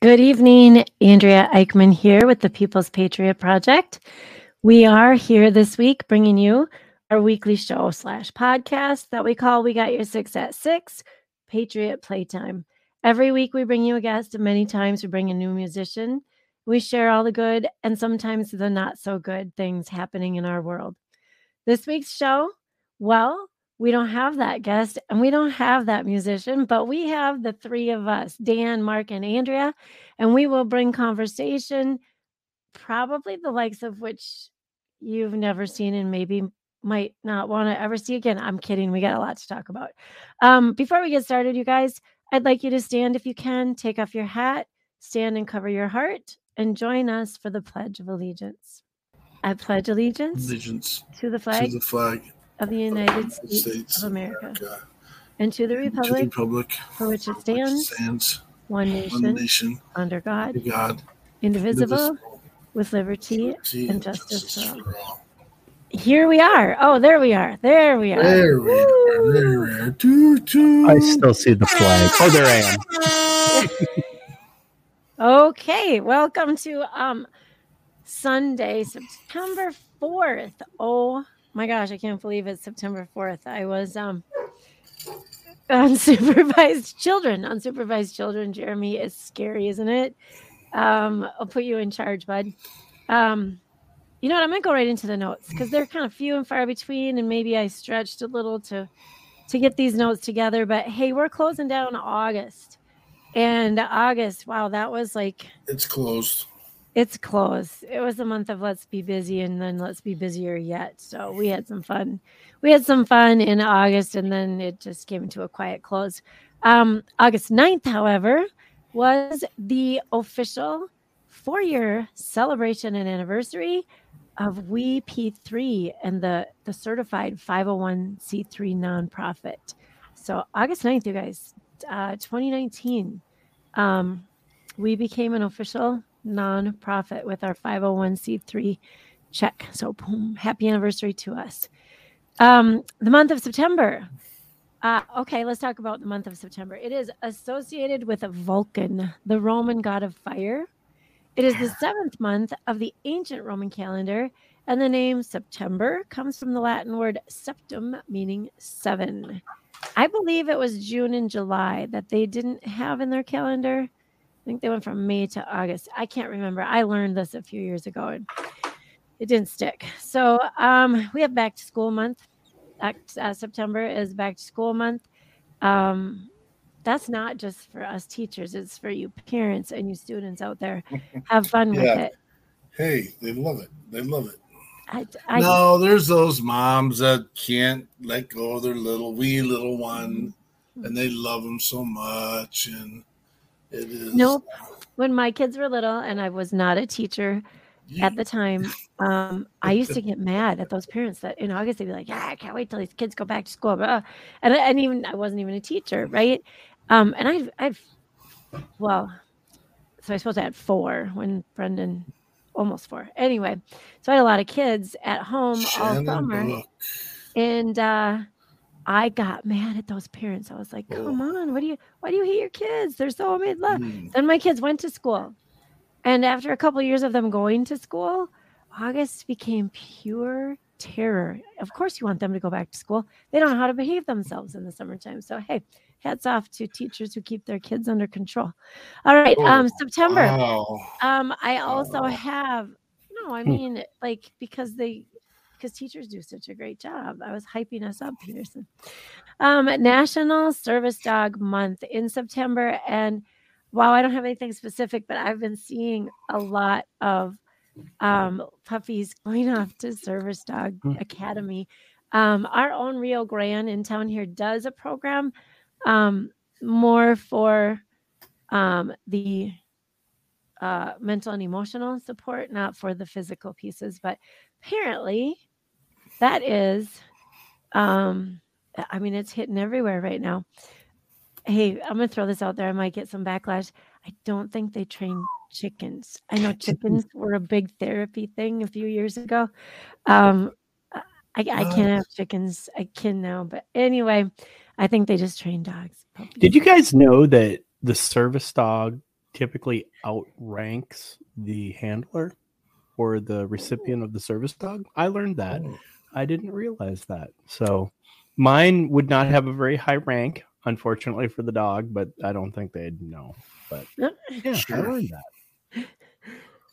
Good evening. Andrea Eichmann here with the People's Patriot Project. We are here this week bringing you our weekly show slash podcast that we call We Got Your Six at Six Patriot Playtime. Every week we bring you a guest, and many times we bring a new musician. We share all the good and sometimes the not so good things happening in our world. This week's show, well, we don't have that guest and we don't have that musician, but we have the three of us Dan, Mark, and Andrea, and we will bring conversation, probably the likes of which you've never seen and maybe might not want to ever see again. I'm kidding. We got a lot to talk about. Um, before we get started, you guys, I'd like you to stand if you can, take off your hat, stand and cover your heart, and join us for the Pledge of Allegiance. I pledge allegiance allegiance to the flag to flag the flag of the United of the States, States of America America, and to the and to the republic republic for which it stands, stands one nation, one nation, nation, under God, under God, indivisible, indivisible, with liberty liberty and justice for all. for all. Here we are. Oh, there we are. There we are. There we are. There we are. Toot, toot. I still see the flag. Oh, there I am. Okay, welcome to um Sunday, September 4th. Oh my gosh, I can't believe it's September 4th. I was um unsupervised children. Unsupervised children, Jeremy, is scary, isn't it? Um, I'll put you in charge, bud. Um, you know what? I'm gonna go right into the notes because they're kind of few and far between, and maybe I stretched a little to to get these notes together. But hey, we're closing down August. And August, wow, that was like It's closed. it's closed. It was a month of let's be busy and then let's be busier yet. So we had some fun. We had some fun in August and then it just came to a quiet close. Um, August 9th, however, was the official four year celebration and anniversary of We P3 and the, the certified 501c3 nonprofit. So August 9th, you guys, uh, 2019, um, we became an official nonprofit with our 501c3 check. So, boom, happy anniversary to us. Um, the month of September. Uh, okay, let's talk about the month of September. It is associated with a Vulcan, the Roman god of fire. It is the seventh month of the ancient Roman calendar, and the name September comes from the Latin word septum, meaning seven. I believe it was June and July that they didn't have in their calendar. I think they went from May to August. I can't remember. I learned this a few years ago and it didn't stick. So um, we have back to school month. Uh, September is back to school month. Um, that's not just for us teachers, it's for you parents and you students out there. Have fun with it. Hey, they love it. They love it. I, I, no, there's those moms that can't let go of their little wee little one, Mm-hmm. and they love them so much, and it is Nope. when my kids were little and I was not a teacher, at the time, um, I used to get mad at those parents that in August they'd be like, "Yeah, I can't wait till these kids go back to school." And and even I wasn't even a teacher, right? Um, and I've I've well, so I suppose I had four when Brendan almost four. Anyway, so I had a lot of kids at home all summer, and uh, I got mad at those parents. I was like, "Come on, what do you? Why do you hate your kids? They're so made love." Mm. Then my kids went to school. And after a couple years of them going to school, August became pure terror. Of course, you want them to go back to school. They don't know how to behave themselves in the summertime. So, hey, hats off to teachers who keep their kids under control. All right, Oh, um, September. Um, I also Oh. have no, I Hmm. mean, like because they because teachers do such a great job. I was hyping us up, Peterson. Um, National Service Dog Month in September, and wow, I don't have anything specific, but I've been seeing a lot of um, puppies going off to Service Dog Hmm. Academy. Um, our own Rio Grande in town here does a program um, more for um, the uh, mental and emotional support, not for the physical pieces. But apparently, that is, um, I mean, it's hitting everywhere right now. Hey, I'm gonna throw this out there. I might get some backlash. I don't think they train chickens. I know chickens were a big therapy thing a few years ago. Um, I, I can't have chickens. I can now, but anyway, I think they just train dogs. Puppies. Did you guys know that the service dog typically outranks the handler or the recipient of the service dog? I learned that. Oh. I didn't realize that. So mine would not have a very high rank, unfortunately for the dog, but I don't think they'd know. But yeah, sure. I learned that.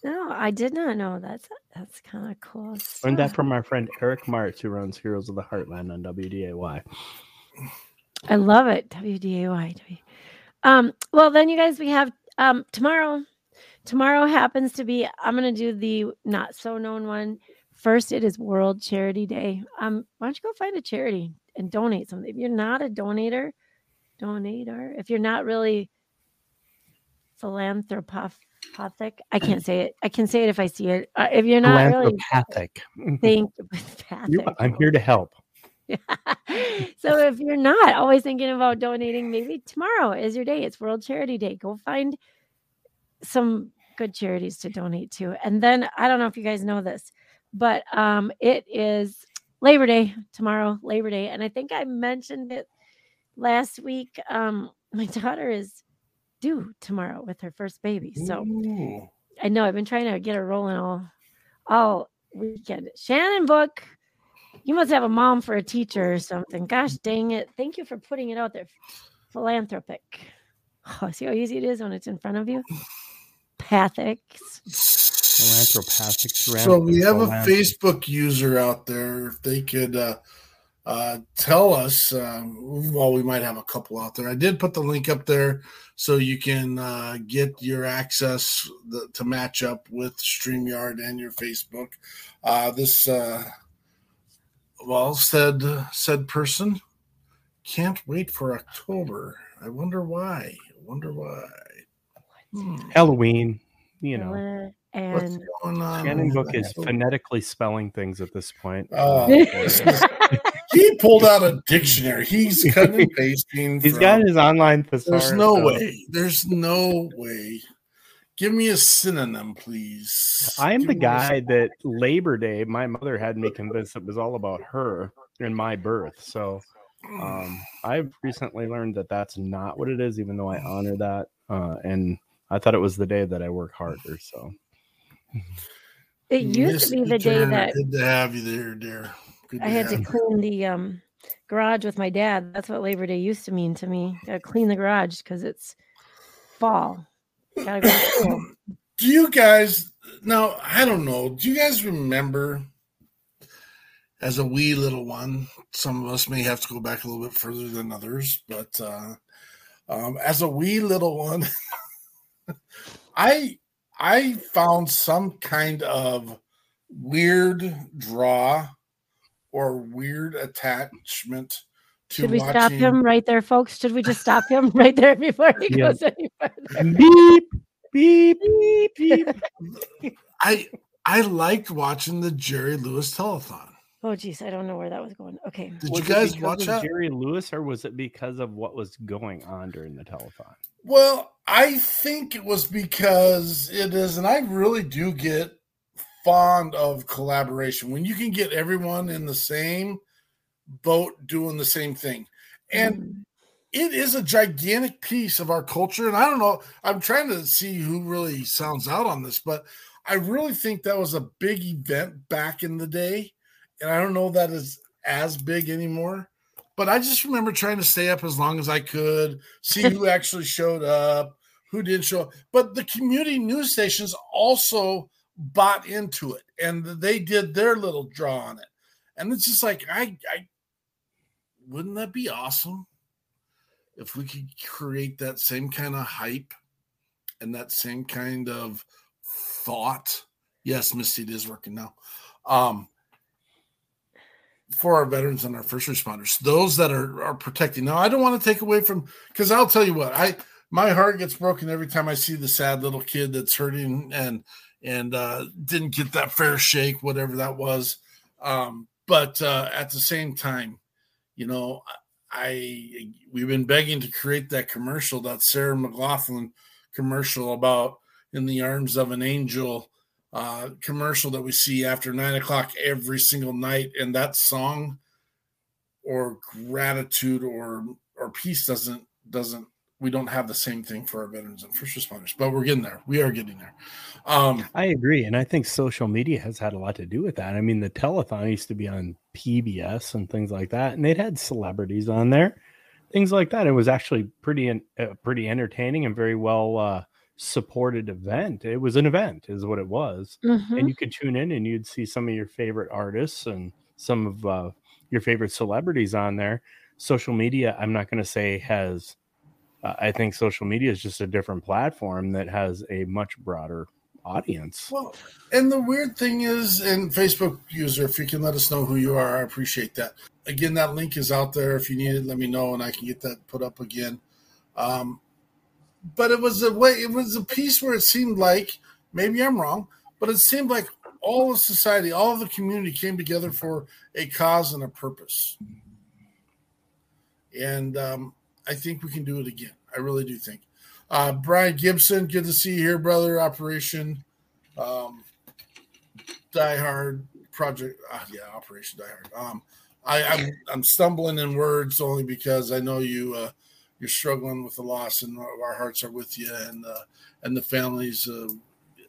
No, I did not know. That's that's kind of cool. Stuff. Learned that from my friend Eric Martz, who runs Heroes of the Heartland on WDAY. I love it. WDAY. Um, well, then you guys, we have um tomorrow. Tomorrow happens to be. I'm gonna do the not so known one first. It is World Charity Day. Um, why don't you go find a charity and donate something? If you're not a donator, donator. If you're not really philanthropathic, I can't say it. I can say it if I see it. Uh, if you're not really philanthropathic, think I'm here to help. so if you're not always thinking about donating, maybe tomorrow is your day. It's World Charity Day. Go find some good charities to donate to. And then I don't know if you guys know this, but um it is Labor Day tomorrow, Labor Day. And I think I mentioned it last week. Um, my daughter is due tomorrow with her first baby. So Ooh. I know I've been trying to get her rolling all all weekend. Shannon Book you must have a mom for a teacher or something. Gosh dang it. Thank you for putting it out there. Philanthropic. Oh, see how easy it is when it's in front of you? Pathics. Philanthropic. So we have a Facebook user out there. If they could uh, uh, tell us, um, well, we might have a couple out there. I did put the link up there so you can uh, get your access the, to match up with StreamYard and your Facebook. Uh, this uh, well, said said person, can't wait for October. I wonder why. I wonder why. Hmm. Halloween, you know. And What's going on? Shannon Book is phonetically spelling things at this point. Oh, he pulled out a dictionary. He's cutting and pasting. He's from, got his online thesaurus. There's no way. There's no way. Give me a synonym, please. I'm Give the guy that Labor Day, my mother had me convinced it was all about her and my birth. So um, I've recently learned that that's not what it is, even though I honor that. Uh, and I thought it was the day that I work harder. So it used to be the day that good to have you there, dear. Good I had to clean the um, garage with my dad. That's what Labor Day used to mean to me. Got to clean the garage because it's fall do you guys now? I don't know. Do you guys remember as a wee little one? Some of us may have to go back a little bit further than others, but uh, um, as a wee little one, I I found some kind of weird draw or weird attachment should we watching... stop him right there, folks? Should we just stop him right there before he yeah. goes any further? Beep, beep, beep, beep. I I liked watching the Jerry Lewis telethon. Oh geez, I don't know where that was going. Okay. Did was you guys watch that? Jerry Lewis, or was it because of what was going on during the telethon? Well, I think it was because it is, and I really do get fond of collaboration when you can get everyone in the same boat doing the same thing. And mm. it is a gigantic piece of our culture. And I don't know, I'm trying to see who really sounds out on this, but I really think that was a big event back in the day. And I don't know that is as big anymore. But I just remember trying to stay up as long as I could, see who actually showed up, who didn't show up. But the community news stations also bought into it and they did their little draw on it. And it's just like I, I wouldn't that be awesome if we could create that same kind of hype and that same kind of thought? Yes, Misty, it is working now. Um, for our veterans and our first responders, those that are are protecting. Now, I don't want to take away from because I'll tell you what I my heart gets broken every time I see the sad little kid that's hurting and and uh, didn't get that fair shake, whatever that was. Um, but uh, at the same time, you know, I we've been begging to create that commercial, that Sarah McLachlan commercial about in the arms of an angel uh, commercial that we see after nine o'clock every single night, and that song or gratitude or or peace doesn't doesn't we don't have the same thing for our veterans and first responders, but we're getting there. We are getting there. Um, I agree, and I think social media has had a lot to do with that. I mean, the telethon used to be on PBS and things like that, and they'd had celebrities on there, things like that. It was actually pretty uh, pretty entertaining and very well uh, supported event. It was an event, is what it was, Mhm. and you could tune in and you'd see some of your favorite artists and some of uh, your favorite celebrities on there. Social media, I'm not going to say has. I think social media is just a different platform that has a much broader audience. Well, and the weird thing is, and Facebook user, if you can let us know who you are, I appreciate that. Again, that link is out there. If you need it, let me know, and I can get that put up again. Um, but it was a way. It was a piece where it seemed like maybe I'm wrong, but it seemed like all of society, all of the community came together for a cause and a purpose. And um, I think we can do it again. I really do think. Uh, Brian Gibson, good to see you here, brother. Operation um, Die Hard Project. Uh, yeah, Operation Die Hard. Um, I, I'm I'm stumbling in words only because I know you uh, you're struggling with the loss, and our hearts are with you and uh, and the families. Uh,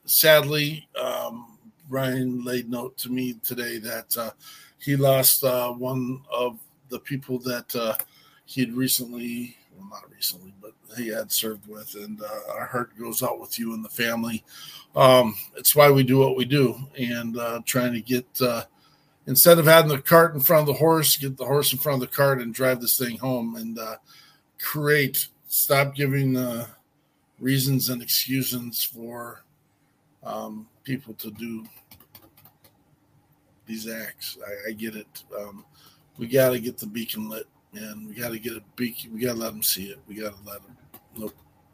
sadly, um, Brian laid note to me today that uh, he lost uh, one of the people that uh, he had recently, well, not recently, but he had served with, and uh, our heart goes out with you and the family. Um, it's why we do what we do, and uh, trying to get uh, instead of having the cart in front of the horse, get the horse in front of the cart and drive this thing home and uh, create. Stop giving uh, reasons and excuses for um, people to do these acts. I, I get it. Um, we got to get the beacon lit, and we got to get a beacon. We got to let them see it. We got to let them know,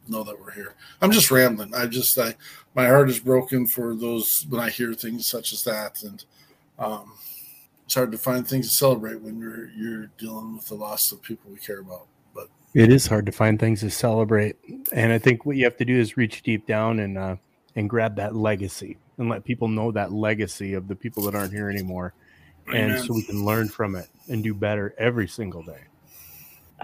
know that we're here. I'm just rambling. I just, I, my heart is broken for those when I hear things such as that, and um, it's hard to find things to celebrate when you're you're dealing with the loss of people we care about. But It is hard to find things to celebrate, and I think what you have to do is reach deep down and uh, and grab that legacy and let people know that legacy of the people that aren't here anymore, and Amen. so we can learn from it and do better every single day.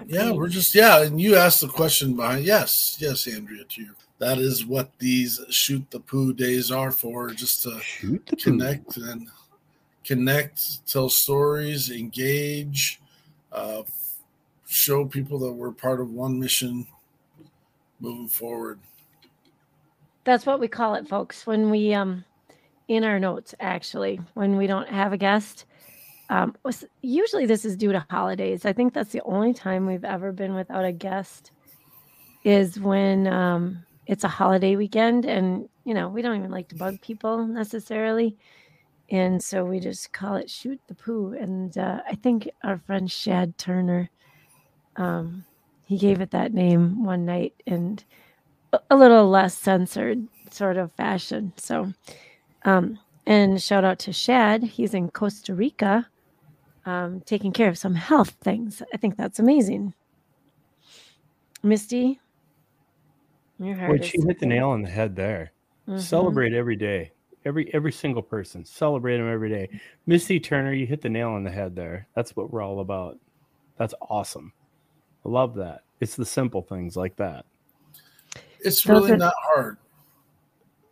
Yeah, we're just yeah, and you asked the question behind yes, yes, Andrea, to you. That is what these shoot the poo days are for, just to Shoot the poo. connect and connect, tell stories, engage, uh, show people that we're part of one mission moving forward. That's what we call it, folks. When we um in our notes, actually, when we don't have a guest. Um, usually this is due to holidays. I think that's the only time we've ever been without a guest is when um, it's a holiday weekend, and you know we don't even like to bug people necessarily, and so we just call it shoot the poo. And uh, I think our friend Shad Turner, um, he gave it that name one night, and a- a little less censored sort of fashion. So, um, and shout out to Shad. He's in Costa Rica, um, taking care of some health things. I think that's amazing. Misty, your heart Well, is she hit the nail on the head there. Mhm. Celebrate every day. Every every single person. Celebrate them every day. Misty Turner, you hit the nail on the head there. That's what we're all about. That's awesome. I love that. It's the simple things like that. It's Those really are- not hard.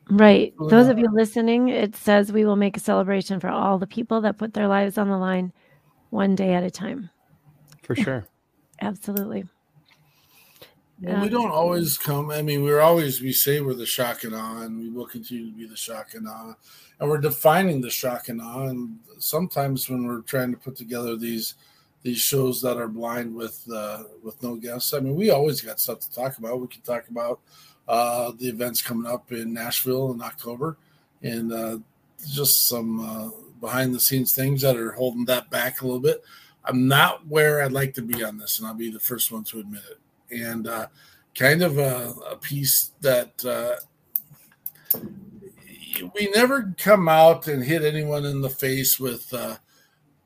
Right. Well, Those of you listening, it says we will make a celebration for all the people that put their lives on the line one day at a time. For sure. Absolutely. Well, we don't always come. I mean, we're always we say we're the shock and awe, and we will continue to be the shock and awe, and we're defining the shock and awe. And sometimes when we're trying to put together these these shows that are blind with uh, with no guests, I mean, we always got stuff to talk about. We can talk about uh, the events coming up in Nashville in October, and uh, just some uh, behind the scenes things that are holding that back a little bit. I'm not where I'd like to be on this, and I'll be the first one to admit it and uh, kind of a, a piece that uh, we never come out and hit anyone in the face with uh,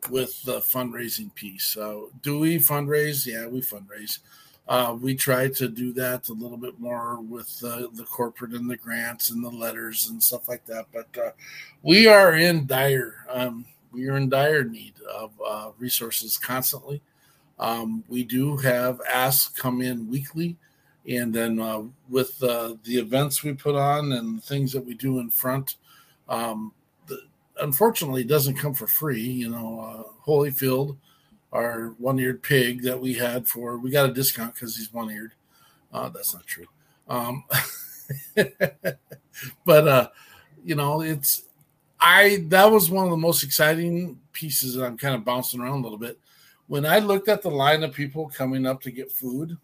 with the fundraising piece. So, do we fundraise? Yeah, we fundraise. Uh, we try to do that a little bit more with the, corporate and the grants and the letters and stuff like that. But uh, we are in dire, um, we are in dire need of uh, resources constantly. Um, we do have asks come in weekly, and then uh, with uh, the events we put on and the things that we do in front, um, the, unfortunately, doesn't come for free. You know, Holyfield our one-eared pig that we had for we got a discount because he's one-eared. Uh, that's not true. Um, but uh, you know, it's I that was one of the most exciting pieces that I'm kind of bouncing around a little bit. When I looked at the line of people coming up to get food,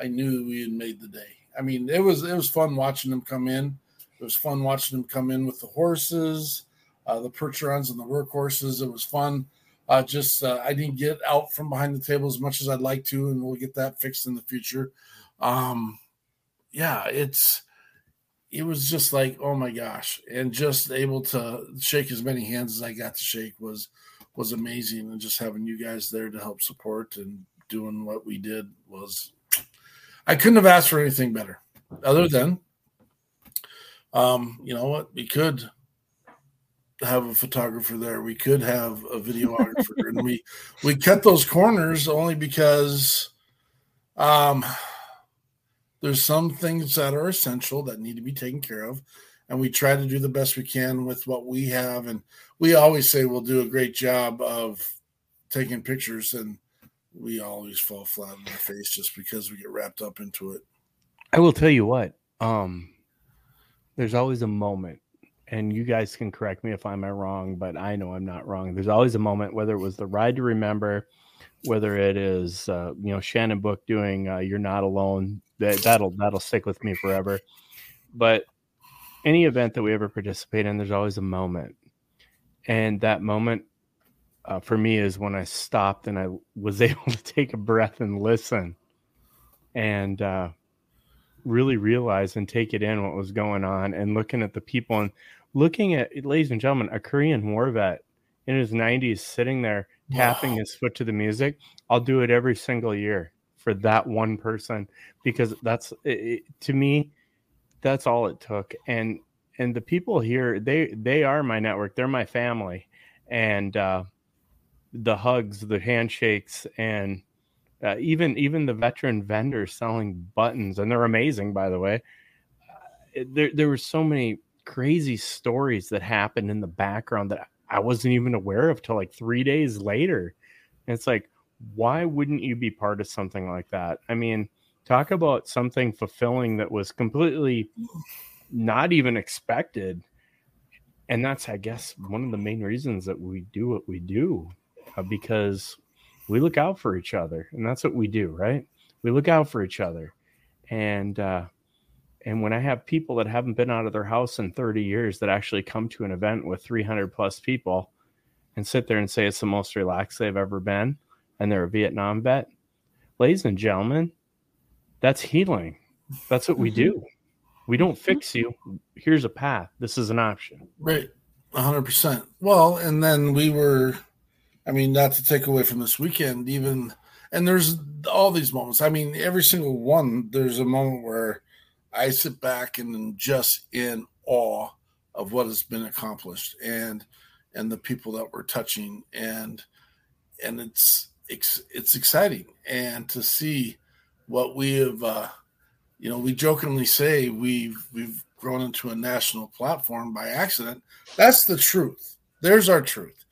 I knew we had made the day. I mean, it was it was fun watching them come in. It was fun watching them come in with the horses, uh, the percherons and the workhorses. It was fun uh, just uh, I didn't get out from behind the table as much as I'd like to, and we'll get that fixed in the future. Um, yeah, it's it was just like oh my gosh, and just able to shake as many hands as I got to shake was was amazing, and just having you guys there to help support and doing what we did was I couldn't have asked for anything better, other than um, you know what? We could have a photographer there. We could have a videographer, and we we cut those corners only because um, there's some things that are essential that need to be taken care of, and we try to do the best we can with what we have. And we always say we'll do a great job of taking pictures, and we always fall flat on our face just because we get wrapped up into it. I will tell you what. Um, there's always a moment and you guys can correct me if I'm wrong, but I know I'm not wrong. There's always a moment, whether it was the ride to remember, whether it is uh, you know Shannon Book doing uh, "You're Not Alone," that that'll that'll stick with me forever. But any event that we ever participate in, there's always a moment, and that moment uh, for me is when I stopped and I was able to take a breath and listen, and uh, really realize and take it in what was going on, and looking at the people and looking at, ladies and gentlemen, a Korean war vet in his 90s sitting there tapping wow. his foot to the music. I'll do it every single year for that one person because that's it, to me that's all it took and and the people here they they are my network they're my family and uh the hugs the handshakes and uh, even even the veteran vendors selling buttons and they're amazing by the way uh, there there were so many crazy stories that happened in the background that I wasn't even aware of till like three days later. And it's like, why wouldn't you be part of something like that? I mean, talk about something fulfilling that was completely not even expected. And that's, I guess, one of the main reasons that we do what we do uh, because we look out for each other. And that's what we do, right? We look out for each other. And, uh, and when I have people that haven't been out of their house in 30 years that actually come to an event with 300 plus people and sit there and say it's the most relaxed they've ever been and they're a Vietnam vet, ladies and gentlemen, that's healing. That's what we mm-hmm. do. We don't mm-hmm. fix you. Here's a path. This is an option. Right. 100%. Well, and then we were, I mean, not to take away from this weekend, even, and there's all these moments. I mean, every single one, there's a moment where, I sit back and just in awe of what has been accomplished and and the people that we're touching. And and it's it's, it's exciting. And to see what we have uh, you know we jokingly say we've we've grown into a national platform by accident. That's the truth. There's our truth.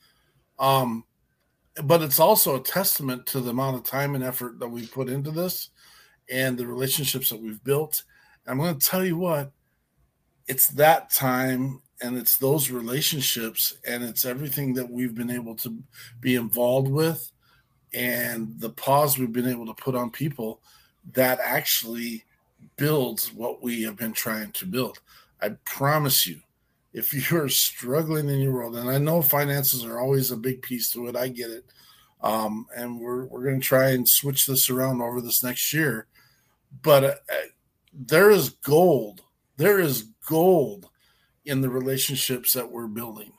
Um but it's also a testament to the amount of time and effort that we put into this and the relationships that we've built I'm going to tell you what, it's that time and it's those relationships and it's everything that we've been able to be involved with and the pause we've been able to put on people that actually builds what we have been trying to build. I promise you, if you're struggling in your world, and I know finances are always a big piece to it, I get it. Um, and we're, we're going to try and switch this around over this next year. But uh, there is gold. There is gold in the relationships that we're building.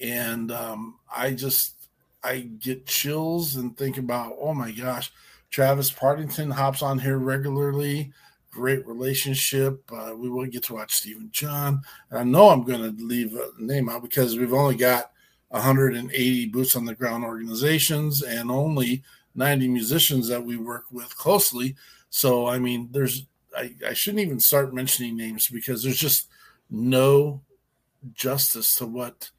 And um, I just, I get chills and think about, oh my gosh, Travis Partington hops on here regularly. Great relationship. Uh, we will get to watch Stephen John. And I know I'm going to leave a name out because we've only got 180 boots on the ground organizations and only 90 musicians that we work with closely. So, I mean, there's, I, I shouldn't even start mentioning names because there's just no justice to what,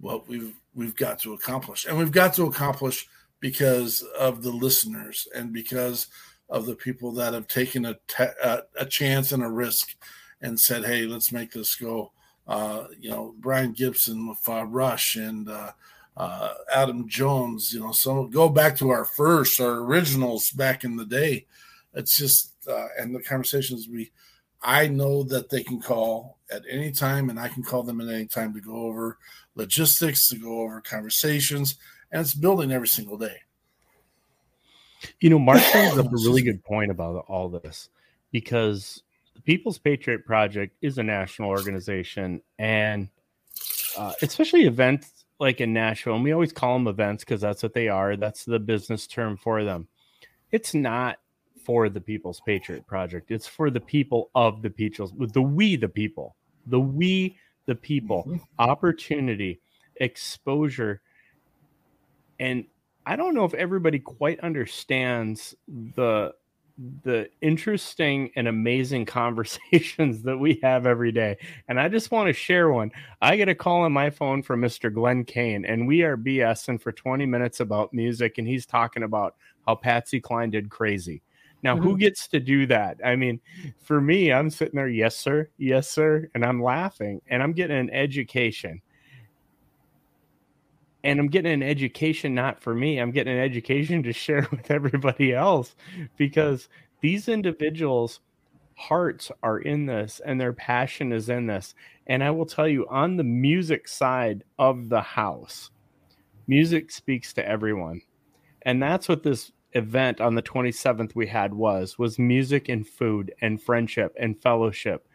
what we've, we've got to accomplish. And we've got to accomplish because of the listeners and because of the people that have taken a, te- a, a chance and a risk and said, "Hey, let's make this go." Uh, you know, Brian Gibson with uh, Rush and uh, uh, Adam Jones. You know, so go back to our first, our originals back in the day. It's just uh, and the conversations we. I know that they can call at any time, and I can call them at any time to go over logistics, to go over conversations, and it's building every single day. You know, Mark brings up a really good point about all this because the People's Patriot Project is a national organization, and uh, especially events like in Nashville, and we always call them events because that's what they are. That's the business term for them. It's not for the People's Patriot Project. It's for the people of the people's, the we the people, the we the people, mm-hmm. opportunity, exposure, and I don't know if everybody quite understands the the interesting and amazing conversations that we have every day. And I just want to share one. I get a call on my phone from Mr. Glenn Kane, and we are BSing for 20 minutes about music, and he's talking about how Patsy Cline did crazy. Now, mm-hmm. who gets to do that? I mean, for me, I'm sitting there, yes, sir, yes, sir, and I'm laughing and I'm getting an education and I'm getting an education not for me. I'm getting an education to share with everybody else because these individuals' hearts are in this and their passion is in this. And I will tell you, on the music side of the house, music speaks to everyone. And that's what this event on the 27th we had was was music and food and friendship and fellowship.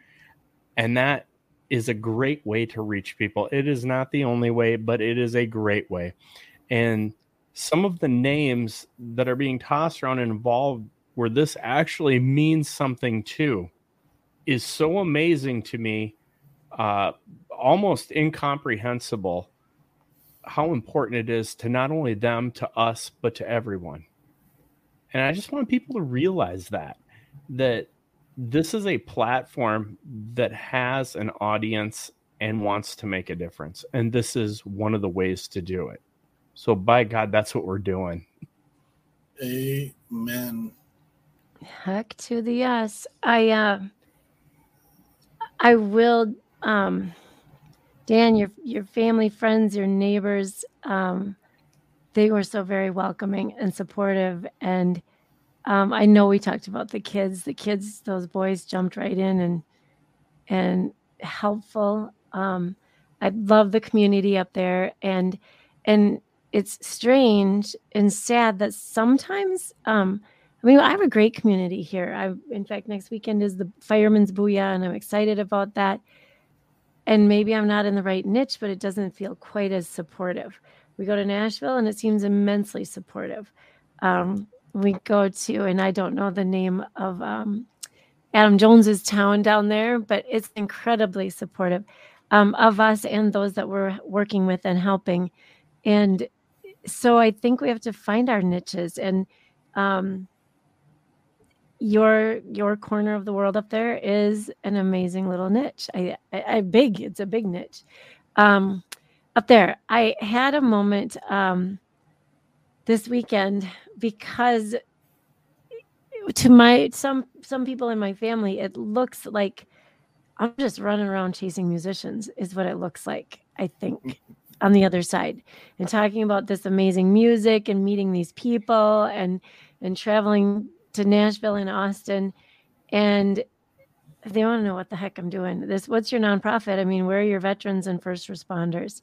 And that is a great way to reach people. It is not the only way, but it is a great way. And some of the names that are being tossed around and involved where this actually means something too is so amazing to me, uh, almost incomprehensible how important it is to not only them, to us, but to everyone. And I just want people to realize that, that this is a platform that has an audience and wants to make a difference. And this is one of the ways to do it. So, by God, that's what we're doing. Amen. Heck to the yes. I, uh, I will, um, Dan, your, your family, friends, your neighbors, um, they were so very welcoming and supportive. And, um, I know we talked about the kids. The kids, those boys jumped right in and and helpful. Um, I love the community up there, and and it's strange and sad that sometimes. Um, I mean, I have a great community here. I, in fact, next weekend is the Fireman's Booyah, and I'm excited about that. And maybe I'm not in the right niche, but it doesn't feel quite as supportive. We go to Nashville, and it seems immensely supportive. Um, we go to, and I don't know the name of um, Adam Jones's town down there, but it's incredibly supportive um, of us and those that we're working with and helping. And so I think we have to find our niches and um, your your corner of the world up there is an amazing little niche. I, I, I big, it's a big niche. Um, up there, I had a moment um, this weekend because to my some some people in my family it looks like i'm just running around chasing musicians is what it looks like i think on the other side. And talking about this amazing music and meeting these people and and traveling to nashville and austin and they want to know what the heck i'm doing. This what's your nonprofit? I mean where are your veterans and first responders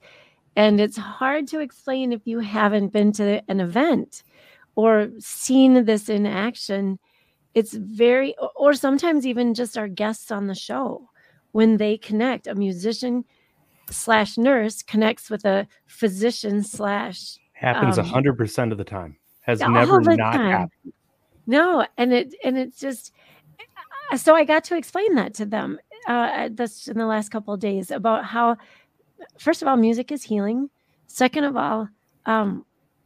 and it's hard to explain if you haven't been to an event or seen this in action. It's very or sometimes even just our guests on the show. When they connect a musician slash nurse connects with a physician slash happens a hundred percent of the time. Has never not time. happened. No, and it and it's just uh, so I got to explain that to them uh, this in the last couple of days about how, first of all, music is healing. Second of all, um,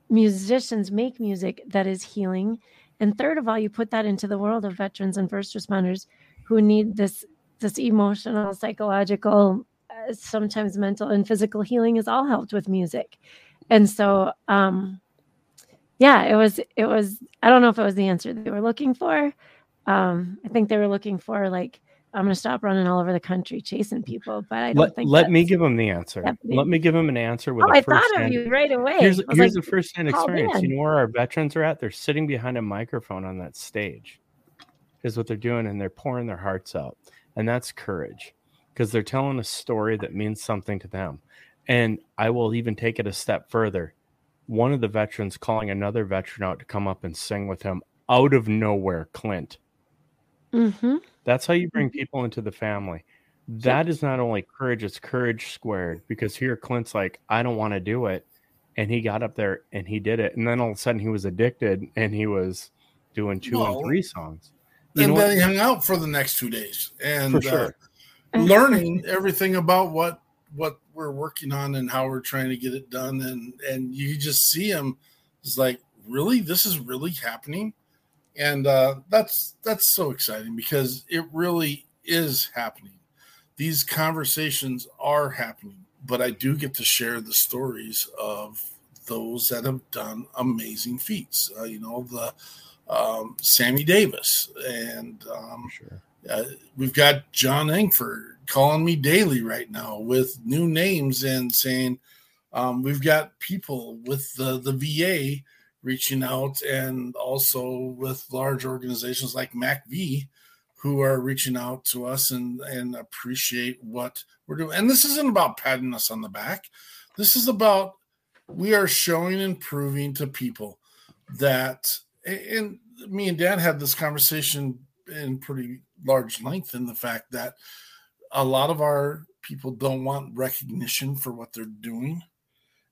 musicians make music that is healing, and third of all, you put that into the world of veterans and first responders who need this this emotional, psychological, uh, sometimes mental and physical healing is all helped with music, and so. Um, yeah, it was it was I don't know if it was the answer they were looking for. Um, I think they were looking for like I'm going to stop running all over the country chasing people, but I don't let, think. Let me give them the answer. Let me give them an answer with. Oh, I thought of you right away. Here's, here's like, the first hand experience. You know where our veterans are at? They're sitting behind a microphone on that stage. Is what they're doing, and they're pouring their hearts out, and that's courage, because they're telling a story that means something to them. And I will even take it a step further one of the veterans calling another veteran out to come up and sing with him out of nowhere, Clint. Mm-hmm. That's how you bring people into the family. That is not only courage, it's courage squared because here Clint's like, I don't want to do it. And he got up there and he did it. And then all of a sudden he was addicted and he was doing two and three songs. You and then he hung out for the next two days and sure. uh, learning everything about what what we're working on and how we're trying to get it done and and you just see him it's like really this is really happening and uh that's that's so exciting because it really is happening these conversations are happening but i do get to share the stories of those that have done amazing feats uh, you know the um, sammy davis and um, sure. uh, we've got john engford calling me daily right now with new names and saying um, we've got people with the, the VA reaching out and also with large organizations like MACV who are reaching out to us and, and appreciate what we're doing. And this isn't about patting us on the back. This is about we are showing and proving to people that and me and Dan had this conversation in pretty large length in the fact that a lot of our people don't want recognition for what they're doing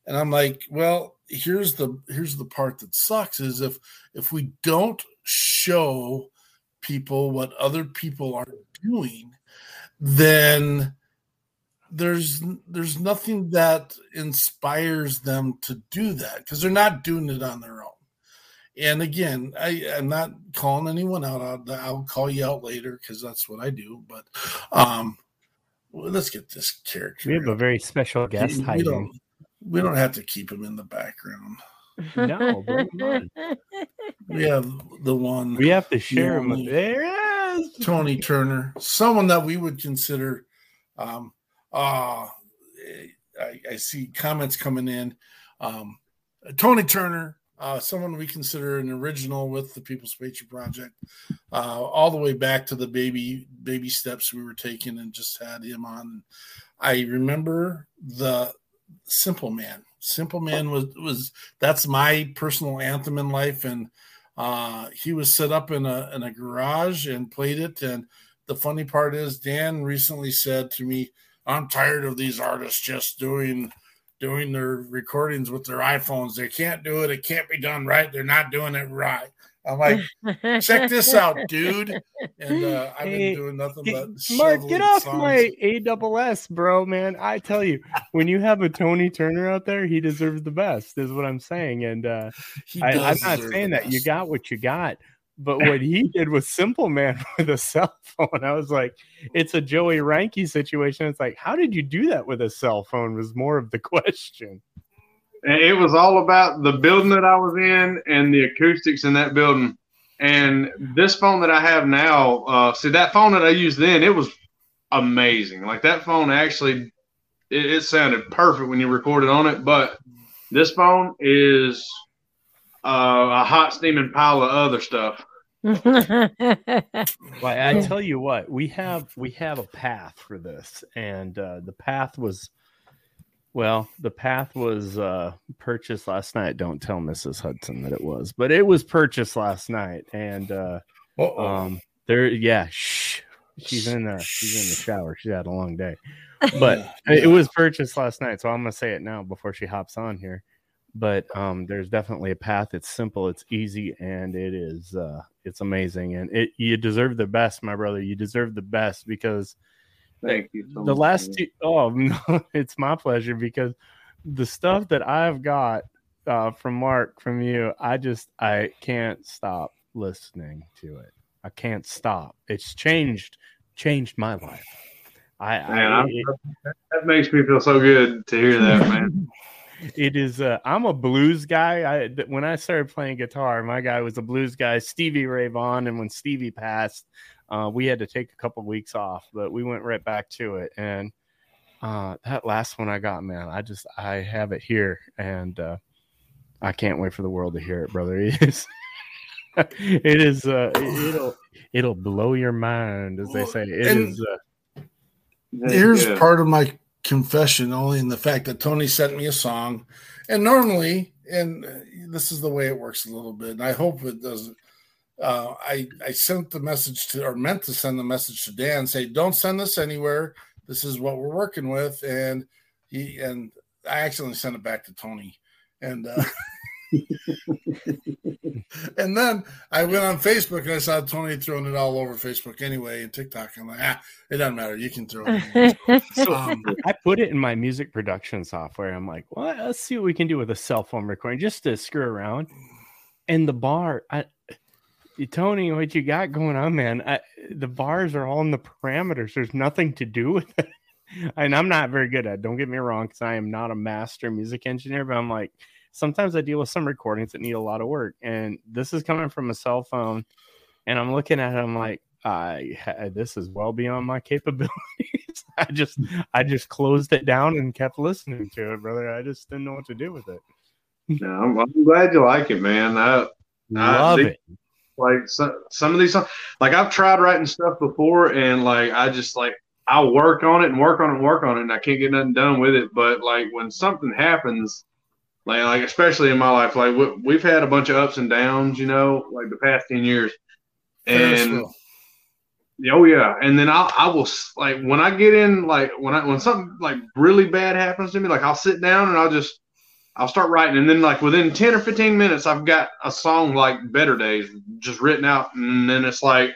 and i'm like well here's the here's the part that sucks is if if we don't show people what other people are doing then there's there's nothing that inspires them to do that because they're not doing it on their own and again i i'm not calling anyone out i'll, I'll call you out later because that's what i do but um well, let's get this character. We have a very special guest we, hiding. We don't, we don't have to keep him in the background. No, we have the one. We have to share him. With, there is Tony Turner, someone that we would consider. Um, uh, I, I see comments coming in. Um, Tony Turner, uh, someone we consider an original with the People's Patriot Project, uh, all the way back to the baby baby steps we were taking, and just had him on. I remember the Simple Man. Simple Man was was that's my personal anthem in life, and uh, he was set up in a in a garage and played it. And the funny part is, Dan recently said to me, "I'm tired of these artists just doing." doing their recordings with their iPhones. They can't do it. It can't be done right. They're not doing it right. I'm like, check this out, dude. And uh, I've been doing nothing but Mark, get off songs. my AWS, bro, man. I tell you, when you have a Tony Turner out there, he deserves the best, is what I'm saying. And uh, I, I'm not saying that you got what you got, but what he did was simple, man, with a cell phone. I was like, it's a Joey Ranky situation. It's like, how did you do that with a cell phone? Was more of the question. And it was all about the building that I was in and the acoustics in that building. And this phone that I have now, uh, see that phone that I used then, it was amazing. Like that phone actually, it, it sounded perfect when you recorded on it. But this phone is uh, a hot steaming pile of other stuff. Well, I tell you what, we have we have a path for this, and uh, the path was, well, the path was uh, purchased last night. Don't tell Mrs. Hudson that it was, but it was purchased last night, and uh, um, there, yeah, shh, she's in the she's in the shower. She had a long day, but Yeah, it was purchased last night, so I'm gonna say it now before she hops on here. but um, there's definitely a path. It's simple, it's easy, and it is uh, it's amazing. And it you deserve the best, my brother. You deserve the best because Thank you. So the much, last man. two oh no, it's my pleasure because the stuff that I've got uh, from Mark from you, I just I can't stop listening to it. I can't stop. It's changed changed my life. I, Man, I it, that makes me feel so good to hear that, man. it is uh, I'm a blues guy. I when I started playing guitar, my guy was a blues guy, Stevie Ray Vaughan, and when Stevie passed, uh, we had to take a couple weeks off, but we went right back to it. And uh, that last one I got, man, I just I have it here, and uh, I can't wait for the world to hear it, brother. It is. it is uh it- it'll it'll blow your mind as they say it And- is uh, Here's Yeah. part of my confession, only in the fact that Tony sent me a song, and normally, and uh, this is the way it works a little bit. And I hope it doesn't. Uh, I I sent the message to, or meant to send the message to Dan, say, "Don't send this anywhere. This is what we're working with." And he and I accidentally sent it back to Tony, and uh, and then I went on Facebook and I saw Tony throwing it all over Facebook anyway and TikTok. I'm like, ah, it doesn't matter. You can throw it. in." Um, I put it in my music production software. I'm like, well, let's see what we can do with a cell phone recording just to screw around. And the bar, I, Tony, what you got going on, man? I, the bars are all in the parameters. There's nothing to do with it. And I'm not very good at it. Don't get me wrong, because I am not a master music engineer, but I'm like, sometimes I deal with some recordings that need a lot of work. And this is coming from a cell phone. And I'm looking at it, I'm like, I this is well beyond my capabilities. I just I just closed it down and kept listening to it, brother. I just didn't know what to do with it. No, I'm, I'm glad you like it, man. I Love see. it. Like some, some of these songs like i've tried writing stuff before and like i just like i'll work on it and work on it and work on it and i can't get nothing done with it. But like when something happens like like especially in my life like we, we've had a bunch of ups and downs you know like the past 10 years. And oh yeah. And then i i will like when i get in like when i when something like really bad happens to me like i'll sit down and i'll just I'll start writing, and then like within ten or fifteen minutes, I've got a song like "Better Days" just written out, and then it's like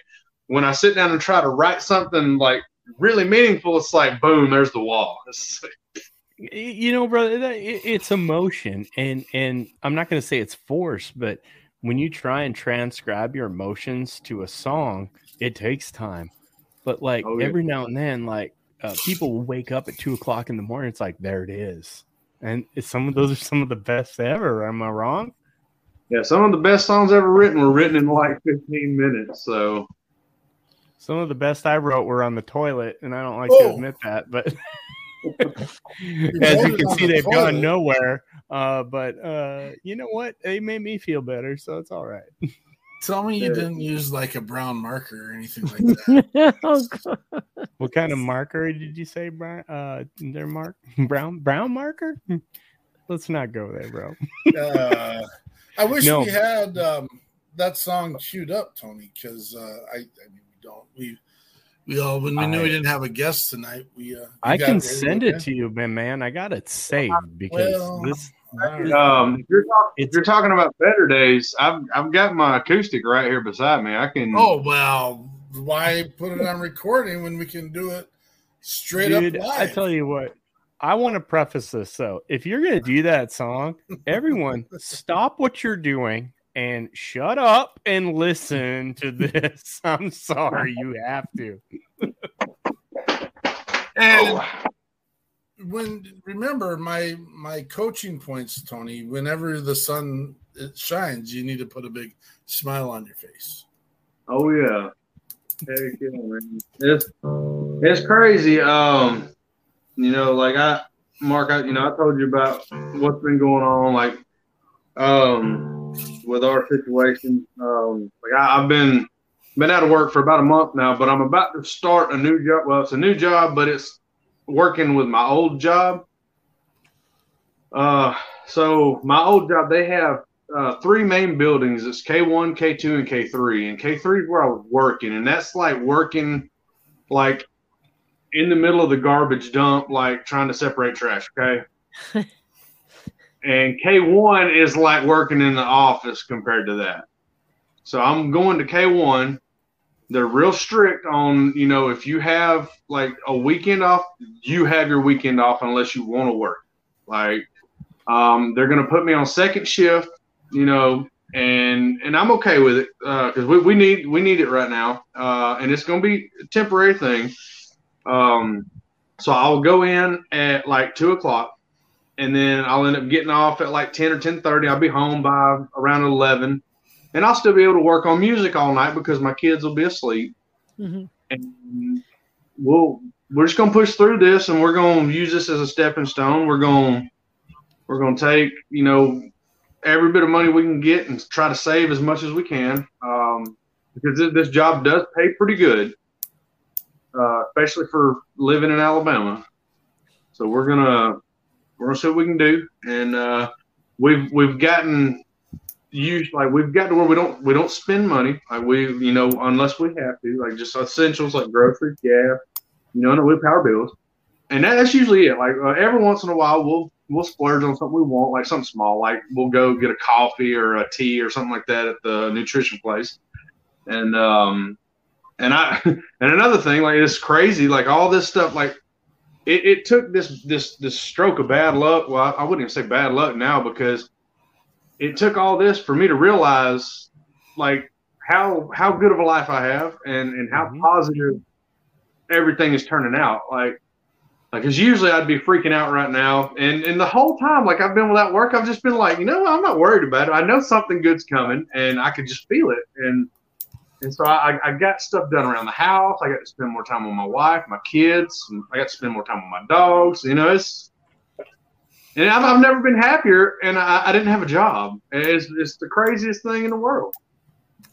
when I sit down and try to write something like really meaningful, it's like boom, there's the wall. Like, You know, brother, that, it, it's emotion, and and I'm not going to say it's force, but when you try and transcribe your emotions to a song, it takes time. But like Oh, yeah. every now and then, like uh, people will wake up at two o'clock in the morning. It's like there it is, and some of those are some of the best ever. Am I wrong? yeah, some of the best songs ever written were written in like fifteen minutes. So Some of the best I wrote were on the toilet, and I don't like Oh. to admit that, but as you can see, the they've toilet. gone nowhere. Uh, but uh, you know what? They made me feel better, so it's all right. Tell me you didn't use like a brown marker or anything like that. oh, God. What kind of marker did you say, Brian? Uh, their mark brown brown marker? Let's not go there, bro. uh, I wish No. we had um, that song queued up, Tony, because uh, I, I mean, we don't. We we all when we knew I- we didn't have a guest tonight, we. Uh, we I got can send to- it to you, man. Man, I got it saved because Well, this. Um, if you're talking if you're talking about "Better Days," I've I've got my acoustic right here beside me. I can. Oh well, why put it on recording when we can do it straight Dude, up I tell you what, I want to preface this though. if you're gonna do that song, everyone stop what you're doing and shut up and listen to this. I'm sorry, you have to. and when remember my my coaching points, Tony. Whenever the sun it shines, you need to put a big smile on your face. Oh yeah. It's it's crazy. Um, you know, like I, Mark, I, you know, I told you about what's been going on, like, um, with our situation. Um, like I, I've been been out of work for about a month now, but I'm about to start a new job. Well, it's a new job, but it's working with my old job. Uh, so my old job, they have uh, three main buildings. It's K1, K2, and K3. And K3 is where I was working, and that's like working like in the middle of the garbage dump, like trying to separate trash. Okay. and K1 is like working in the office compared to that. So I'm going to K1. They're real strict on, you know, if you have like a weekend off, you have your weekend off unless you want to work. Like, um, they're to put me on second shift, you know, and and I'm okay with it because uh, we, we need we need it right now, uh, and it's to be a temporary thing. Um, so I'll go in at like two o'clock, and then I'll end up getting off at like ten or ten thirty. I'll be home by around eleven, and I'll still be able to work on music all night because my kids will be asleep. Mm-hmm. And we'll we're just gonna push through this, and we're gonna use this as a stepping stone. We're gonna we're gonna take you know every bit of money we can get and try to save as much as we can um, because this job does pay pretty good, uh, especially for living in Alabama. So we're gonna we're gonna see what we can do, and uh, we've we've gotten used like we've got to where we don't we don't spend money like we you know unless we have to like just essentials like groceries, gas, you know, and we power bills, and that, that's usually it. Like uh, every once in a while we'll we'll splurge on something we want, like something small, like we'll go get a coffee or a tea or something like that at the nutrition place. And um and I and another thing, like it's crazy, like all this stuff, like it, it took this this this stroke of bad luck. Well, I, I wouldn't even say bad luck now because it took all this for me to realize like how how good of a life I have and and how mm-hmm. positive everything is turning out. Like like, cause usually I'd be freaking out right now, and and the whole time, like I've been without work, I've just been like, you know, I'm not worried about it. I know something good's coming, and I could just feel it, and and so I, I got stuff done around the house. I got to spend more time with my wife, my kids. I got to spend more time with my dogs. You know, it's and I've, I've never been happier, and I, I didn't have a job. It's it's the craziest thing in the world.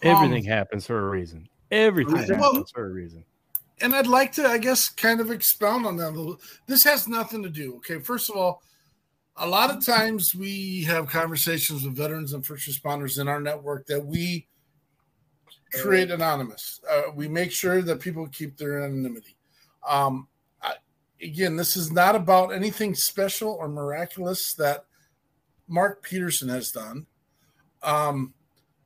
Everything um, happens for a reason. Everything happens for a reason and I'd like to, I guess, kind of expound on that a little. This has nothing to do. Okay, first of all, a lot of times we have conversations with veterans and first responders in our network that we create anonymous. Uh, we make sure that people keep their anonymity. Um, I, again, this is not about anything special or miraculous that Mark Peterson has done. Um,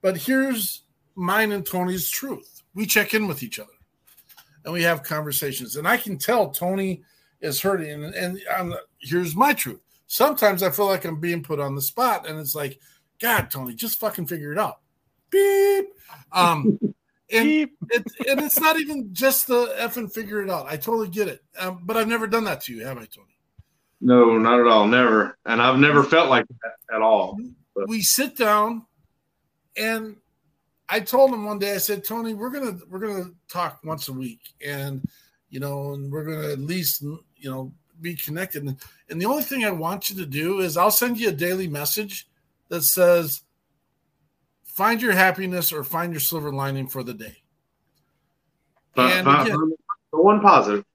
but here's mine and Tony's truth. We check in with each other and we have conversations. And I can tell Tony is hurting. And, and I'm, here's my truth. Sometimes I feel like I'm being put on the spot, and it's like, God, Tony, just fucking figure it out. Beep. Um, and Beep. It, and it's not even just the effing figure it out. I totally get it. Um, but I've never done that to you, have I, Tony? No, not at all. Never. And I've never felt like that at all. But. We sit down and I told him one day, I said, Tony, we're gonna we're gonna talk once a week, and you know, and we're gonna at least you know be connected. And, and the only thing I want you to do is I'll send you a daily message that says, "Find your happiness or find your silver lining for the day." and again, one positive.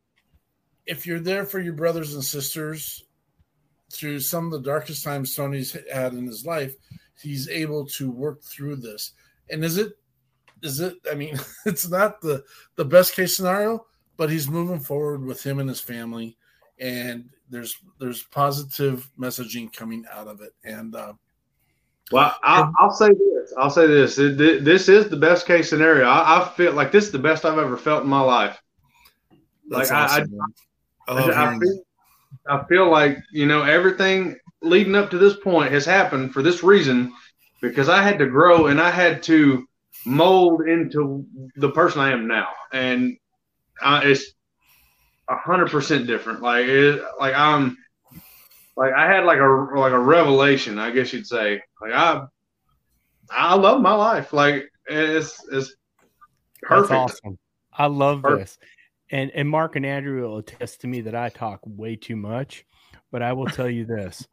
If you're there for your brothers and sisters through some of the darkest times Tony's had in his life, he's able to work through this and is it is it I mean, it's not the the best case scenario, but he's moving forward with him and his family and there's there's positive messaging coming out of it and uh well, I'll, I'll, say this. I'll say this. this is the best case scenario. I, I, feel like this is the best I've ever felt in my life. Like awesome, I, I, I, feel, I feel like you know everything leading up to this point has happened for this reason because I had to grow and I had to mold into the person I am now, and uh, it's a hundred percent different. Like it, like I'm like I had like a like a revelation, I guess you'd say. Like I I love my life. Like it's it's perfect. That's awesome. I love perfect. this. And and Mark and Andrea will attest to me that I talk way too much but I will tell you this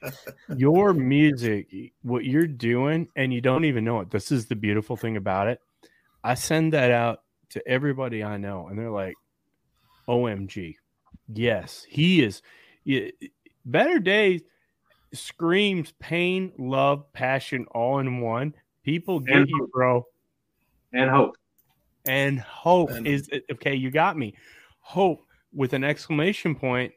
your music, what you're doing, and you don't even know it. This is the beautiful thing about it. I send that out to everybody I know, and they're like, OMG. Yes, he is. Better Days screams pain, love, passion all in one. People get and you, hope. bro. And hope. And hope and is okay. You got me. Hope with an exclamation point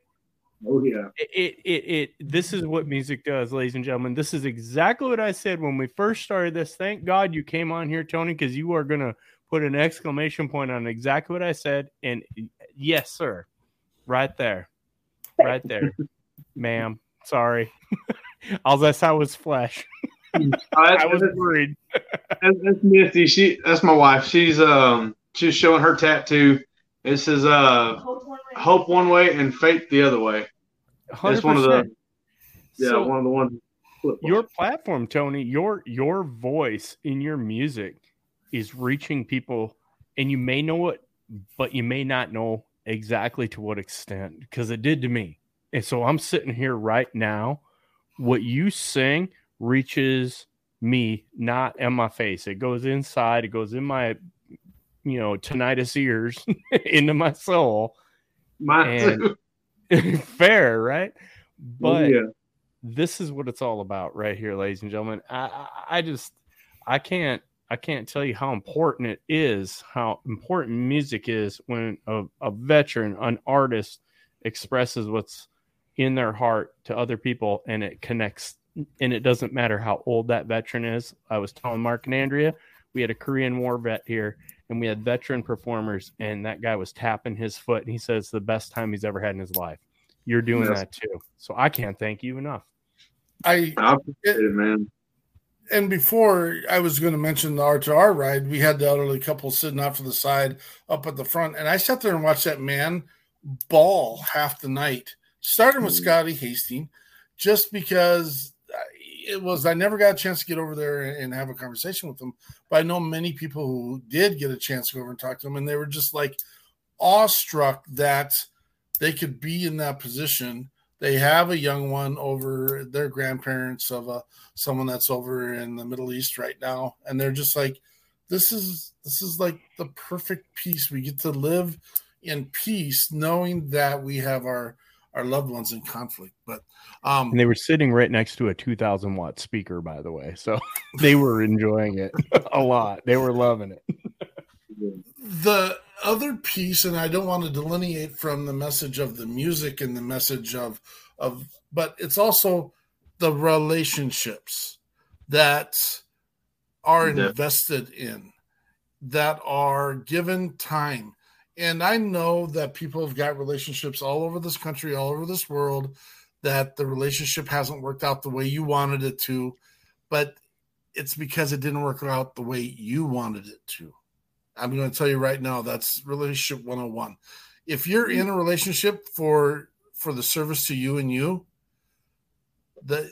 Oh yeah. It, it it this is what music does, ladies and gentlemen. This is exactly what I said when we first started this. Thank God you came on here, Tony, because you are gonna put an exclamation point on exactly what I said. And yes, sir. Right there. Right there. Ma'am. Sorry. All that's I was flesh. Oh, that's, I was that's, worried. that's, that's Misty. She that's my wife. She's um she's showing her tattoo. It says uh hope one way and faith the other way. It's one of the yeah So- one of the ones. your platform tony your your voice in your music is reaching people and you may know it but you may not know exactly to what extent because it did to me and so i'm sitting here right now. What you sing reaches me not in my face. It goes inside. It goes in my you know tinnitus ears into my soul. Mine And- fair right? Oh, but Oh, yeah. this is what it's all about right here ladies and gentlemen. I, I i just i can't i can't tell you how important it is how important music is when a, a veteran an artist expresses what's in their heart to other people and it connects and it doesn't matter how old that veteran is. I was telling mark and andrea we had a korean war vet here and we had veteran performers and that guy was tapping his foot and he says the best time he's ever had in his life. You're doing Yes. that too. So i can't thank you enough. I I appreciate it, man. and before I was going to mention the R to R ride, we had the elderly couple sitting off to the side, up at the front, and I sat there and watched that man bawl half the night, starting with Mhm. Scotty Hastings, just because it was. I never got a chance to get over there and have a conversation with him, but I know many people who did get a chance to go over and talk to him, and they were just like awestruck that they could be in that position. They have a young one over their grandparents of a someone that's over in the Middle East right now, and they're just like, this is this is like the perfect peace. We get to live in peace, knowing that we have our our loved ones in conflict. But um, and they were sitting right next to a 2000 watt speaker by the way so they were enjoying it a lot they were loving it the other piece and i don't want to delineate from the message of the music and the message of of but it's also the relationships that are invested in that are given time and i know that people have got relationships all over this country all over this world that the relationship hasn't worked out the way you wanted it to but it's because it didn't work out the way you wanted it to I'm going to tell you right now that's relationship 101. If you're in a relationship for for the service to you and you, the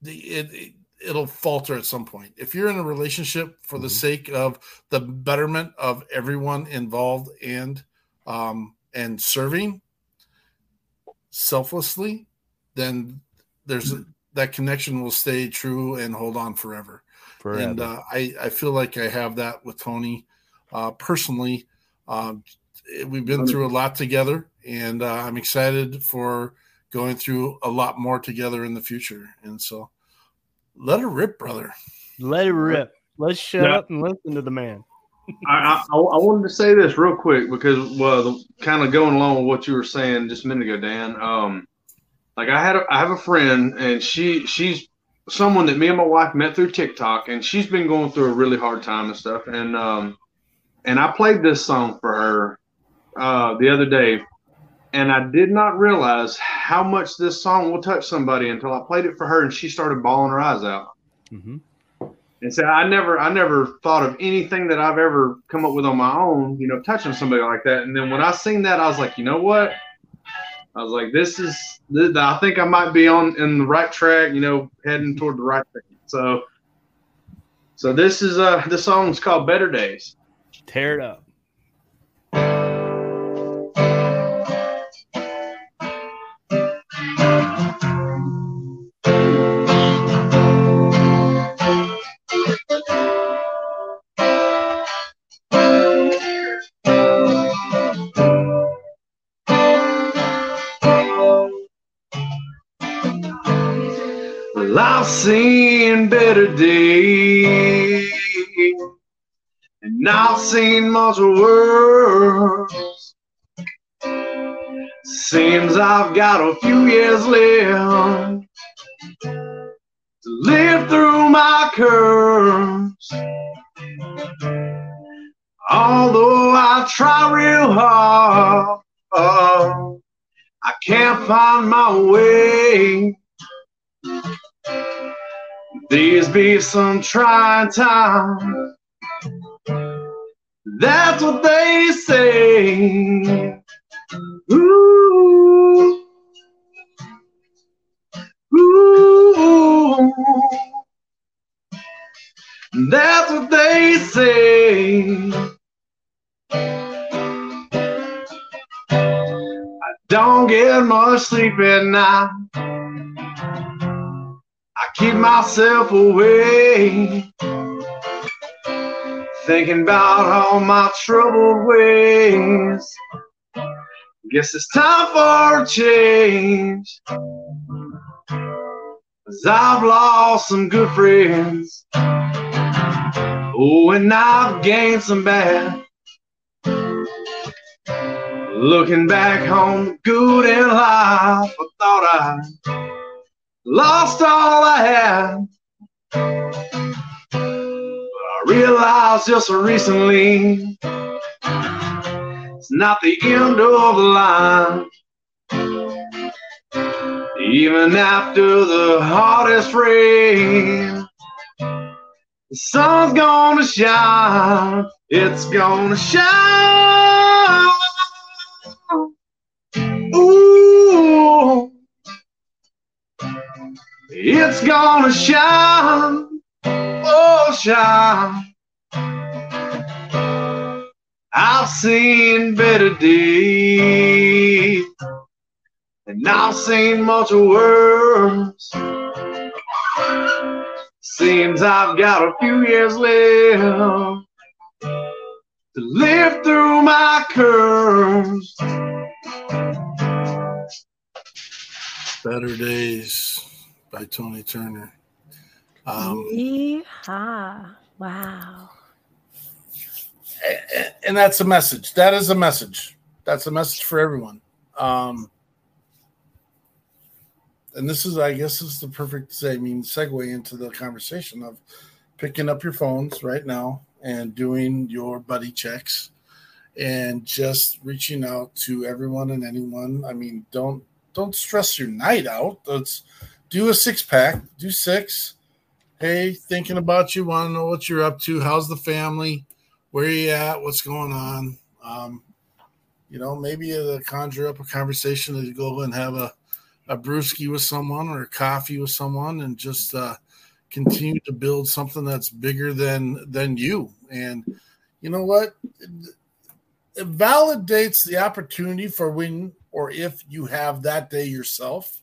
the it, it it'll falter at some point. If you're in a relationship for the Mhm. sake of the betterment of everyone involved and um and serving selflessly, then there's a, that connection will stay true and hold on forever forever. and uh, I, I feel like I have that with Tony uh, personally. Um, we've been through a lot together, and uh, I'm excited for going through a lot more together in the future. And so, let her rip, brother. let it rip let's shut Yeah. up and listen to the man I, I I wanted to say this real quick because well, the, kind of going along with what you were saying just a minute ago, Dan. Um, like I had a, I have a friend and she she's someone that me and my wife met through TikTok and she's been going through a really hard time and stuff and um and I played this song for her uh the other day and I did not realize how much this song will touch somebody until I played it for her and she started bawling her eyes out. hmm And so I never, I never thought of anything that I've ever come up with on my own, you know, touching somebody like that. And then when I seen that, I was like, you know what? I was like, this is, th- I think I might be on in the right track, you know, heading toward the right thing. So, so this is uh, this song's called "Better Days." tear it up and I've seen much worse. Seems I've got a few years left to live through my curse. Although I try real hard, I can't find my way. These be some trying times. That's what they say. Ooh. Ooh. That's what they say. I don't get much sleep at night. Keep myself away. Thinking about all my troubled ways. Guess it's time for a change. Cause I've lost some good friends. Oh, and I've gained some bad. Looking back on good in life, I thought I lost all I had. But I realized just recently it's not the end of the line. Even after the hardest rain, the sun's gonna shine. It's gonna shine. It's gonna shine. Oh, shine. I've seen better days, and I've seen much worse. Seems I've got a few years left to live through my curves. Better Days by Tony Turner. Um, Yeehaw. Wow. and that's a message. That is a message. That's a message for everyone. Um, and this is, I guess, is the perfect, I mean, segue into the conversation of picking up your phones right now and doing your buddy checks and just reaching out to everyone and anyone. I mean, don't don't stress your night out. Let's do a six pack. Do six. Hey, thinking about you. Want to know what you're up to? How's the family? Where are you at? What's going on? Um, you know, maybe uh, conjure up a conversation to go and have a a brewski with someone or a coffee with someone, and just uh, continue to build something that's bigger than than you. And you know what? It validates the opportunity for when or if you have that day yourself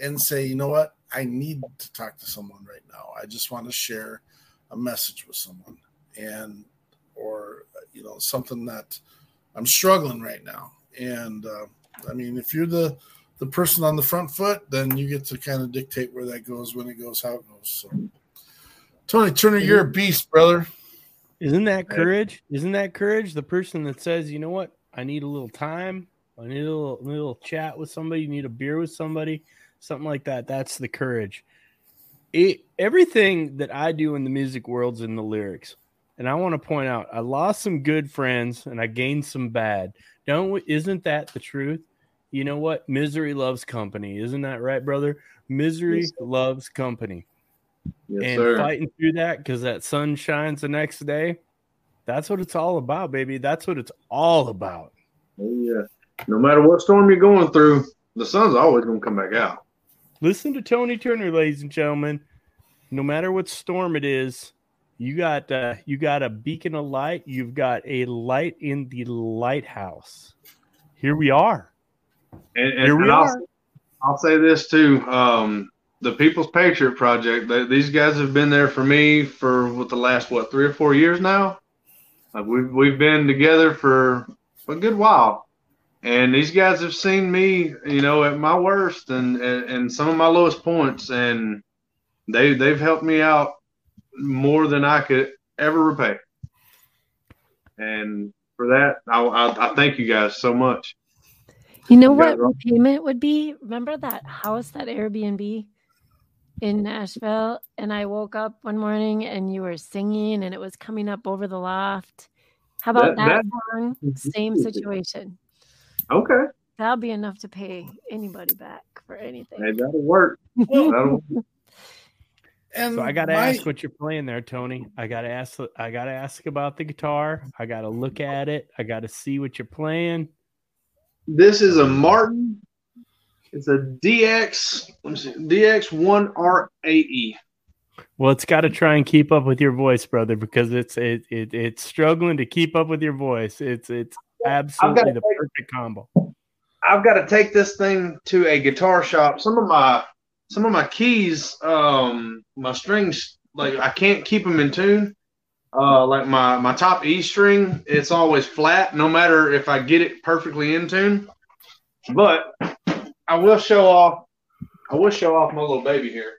and say, you know what, I need to talk to someone right now. I just want to share a message with someone and or you know something that I'm struggling right now. And uh, I mean, if you're the the person on the front foot, then you get to kind of dictate where that goes, when it goes, how it goes. So, Tony Turner, you're a beast, brother. Isn't that courage? Isn't that courage? The person that says, you know what, I need a little time, I need a little, little chat with somebody, need a beer with somebody, something like that. That's the courage. It, everything that I do in the music world's in the lyrics. And I want to point out, I lost some good friends and I gained some bad. Don't isn't that the truth? You know what? Misery loves company. Isn't that right, brother? Misery Yes, loves company Yes, and sir. fighting through that because that sun shines the next day. That's what it's all about, baby. That's what it's all about. Oh, yeah. No matter what storm you're going through, the sun's always going to come back out. Listen to Tony Turner, ladies and gentlemen. No matter what storm it is, you got uh, you got a beacon of light. You've got a light in the lighthouse. Here we are. And, and, Here we and are. I'll, I'll say this too. Um, the People's Patriot Project, they, these guys have been there for me for what the last, what, three or four years now? Like we've, we've been together for a good while. And these guys have seen me, you know, at my worst and, and, and some of my lowest points. And they, they've helped me out more than I could ever repay. And for that, I, I, I thank you guys so much. You know You what repayment would be? Remember that house, that Airbnb in Nashville? And I woke up one morning and you were singing and it was coming up over the loft. How about That- that, that- song? Same situation. Okay, That'll be enough to pay anybody back for anything. hey, that'll work. That'll, And So I got to my- ask what you're playing there, Tony. I got to ask. I got to ask about the guitar. I got to look at it. I got to see what you're playing. this is a Martin. It's a DX. Let me see, DX one R eight E. Well, it's got to try and keep up with your voice, brother, because it's it, it it's struggling to keep up with your voice. It's it's absolutely the take- perfect combo. I've got to take this thing to a guitar shop. Some of my some of my keys, um, my strings, like I can't keep them in tune. Uh, like my my top E string, it's always flat, no matter if I get it perfectly in tune. But I will show off. I will show off my little baby here.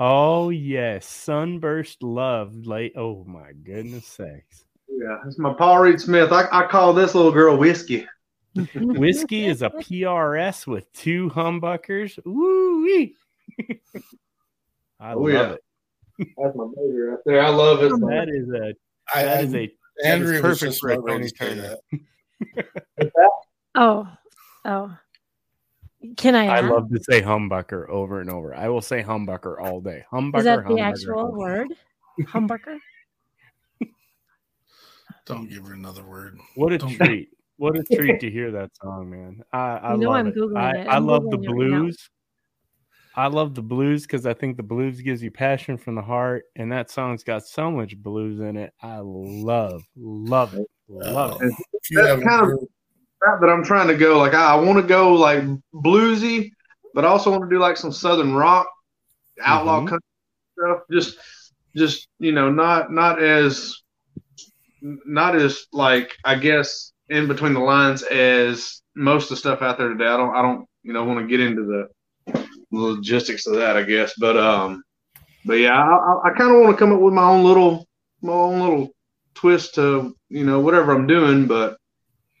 Oh yes, sunburst love. Late. Oh my goodness sakes. Yeah, it's my Paul Reed Smith. I, I call this little girl whiskey. Whiskey is a PRS with two humbuckers. Woo wee. I Oh, love yeah. it. That's my baby right there. I love it. That is a I, that I, is a Andrea was perfect just for a about ready to Tony say Turner. that. Oh, oh. Can I? I ask? love to say humbucker over and over. I will say humbucker all day. Humbucker. Is that the humbucker, actual humbucker. word? Humbucker? Don't give her another word. What a Don't- treat! What a treat to hear that song, man. I, I You know love I'm it. Googling I, it. I I'm love the Googling it right blues. I love the blues because I think the blues gives you passion from the heart, and that song's got so much blues in it. I love, love it, love it. If That's kind of- heard- route that I'm trying to go. Like I, I want to go like bluesy, but I also want to do like some southern rock, outlaw Mhm. country stuff. Just, just you know, not not as, not as like I guess in between the lines as most of the stuff out there today. I don't, I don't, you know, want to get into the logistics of that. I guess, but um, but yeah, I, I, kind of want to come up with my own little, my own little twist to you know whatever I'm doing, but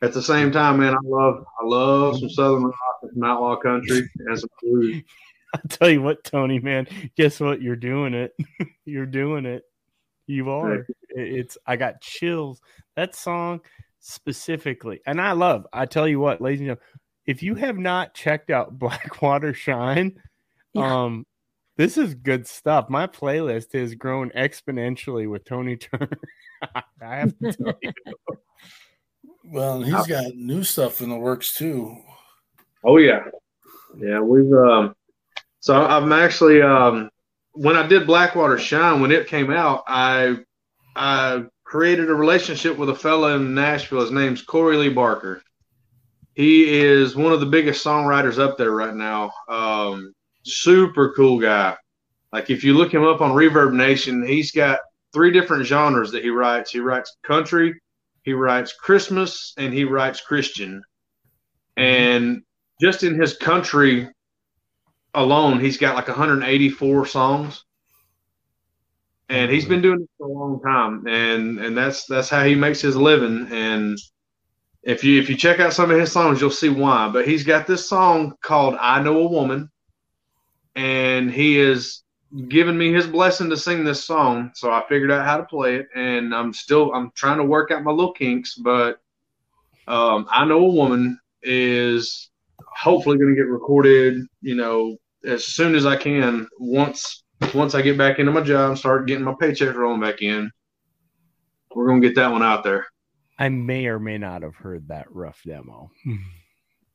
at the same time, man, I love I love some southern rock and some outlaw country and some blues. I'll tell you what, Tony, man. Guess what? You're doing it. You're doing it. You are. It's. I got chills. That song specifically, and I love. I tell you what, ladies and gentlemen, if you have not checked out Blackwater Shine, Yeah. um, this is good stuff. My playlist has grown exponentially with Tony Turner. I have to tell you. well, he's got new stuff in the works too. Oh yeah, yeah. We've um, so I'm actually um, when I did Blackwater Shine when it came out, I I created a relationship with a fellow in Nashville. His name's Corey Lee Barker. He is one of the biggest songwriters up there right now. Um, super cool guy. Like if you look him up on Reverb Nation, he's got three different genres that he writes. He writes country, he writes Christmas, and he writes Christian. And just in his country alone, he's got like 184 songs. And he's been doing it for a long time, and and that's that's how he makes his living. And if you if you check out some of his songs, you'll see why. But he's got this song called "I Know a Woman," and he is given me his blessing to sing this song. So I figured out how to play it, and I'm still I'm trying to work out my little kinks. But um, "I Know a Woman" is hopefully going to get recorded. You know, as soon as I can. Once once I get back into my job and start getting my paycheck rolling back in, we're gonna get that one out there. I may or may not have heard that rough demo. and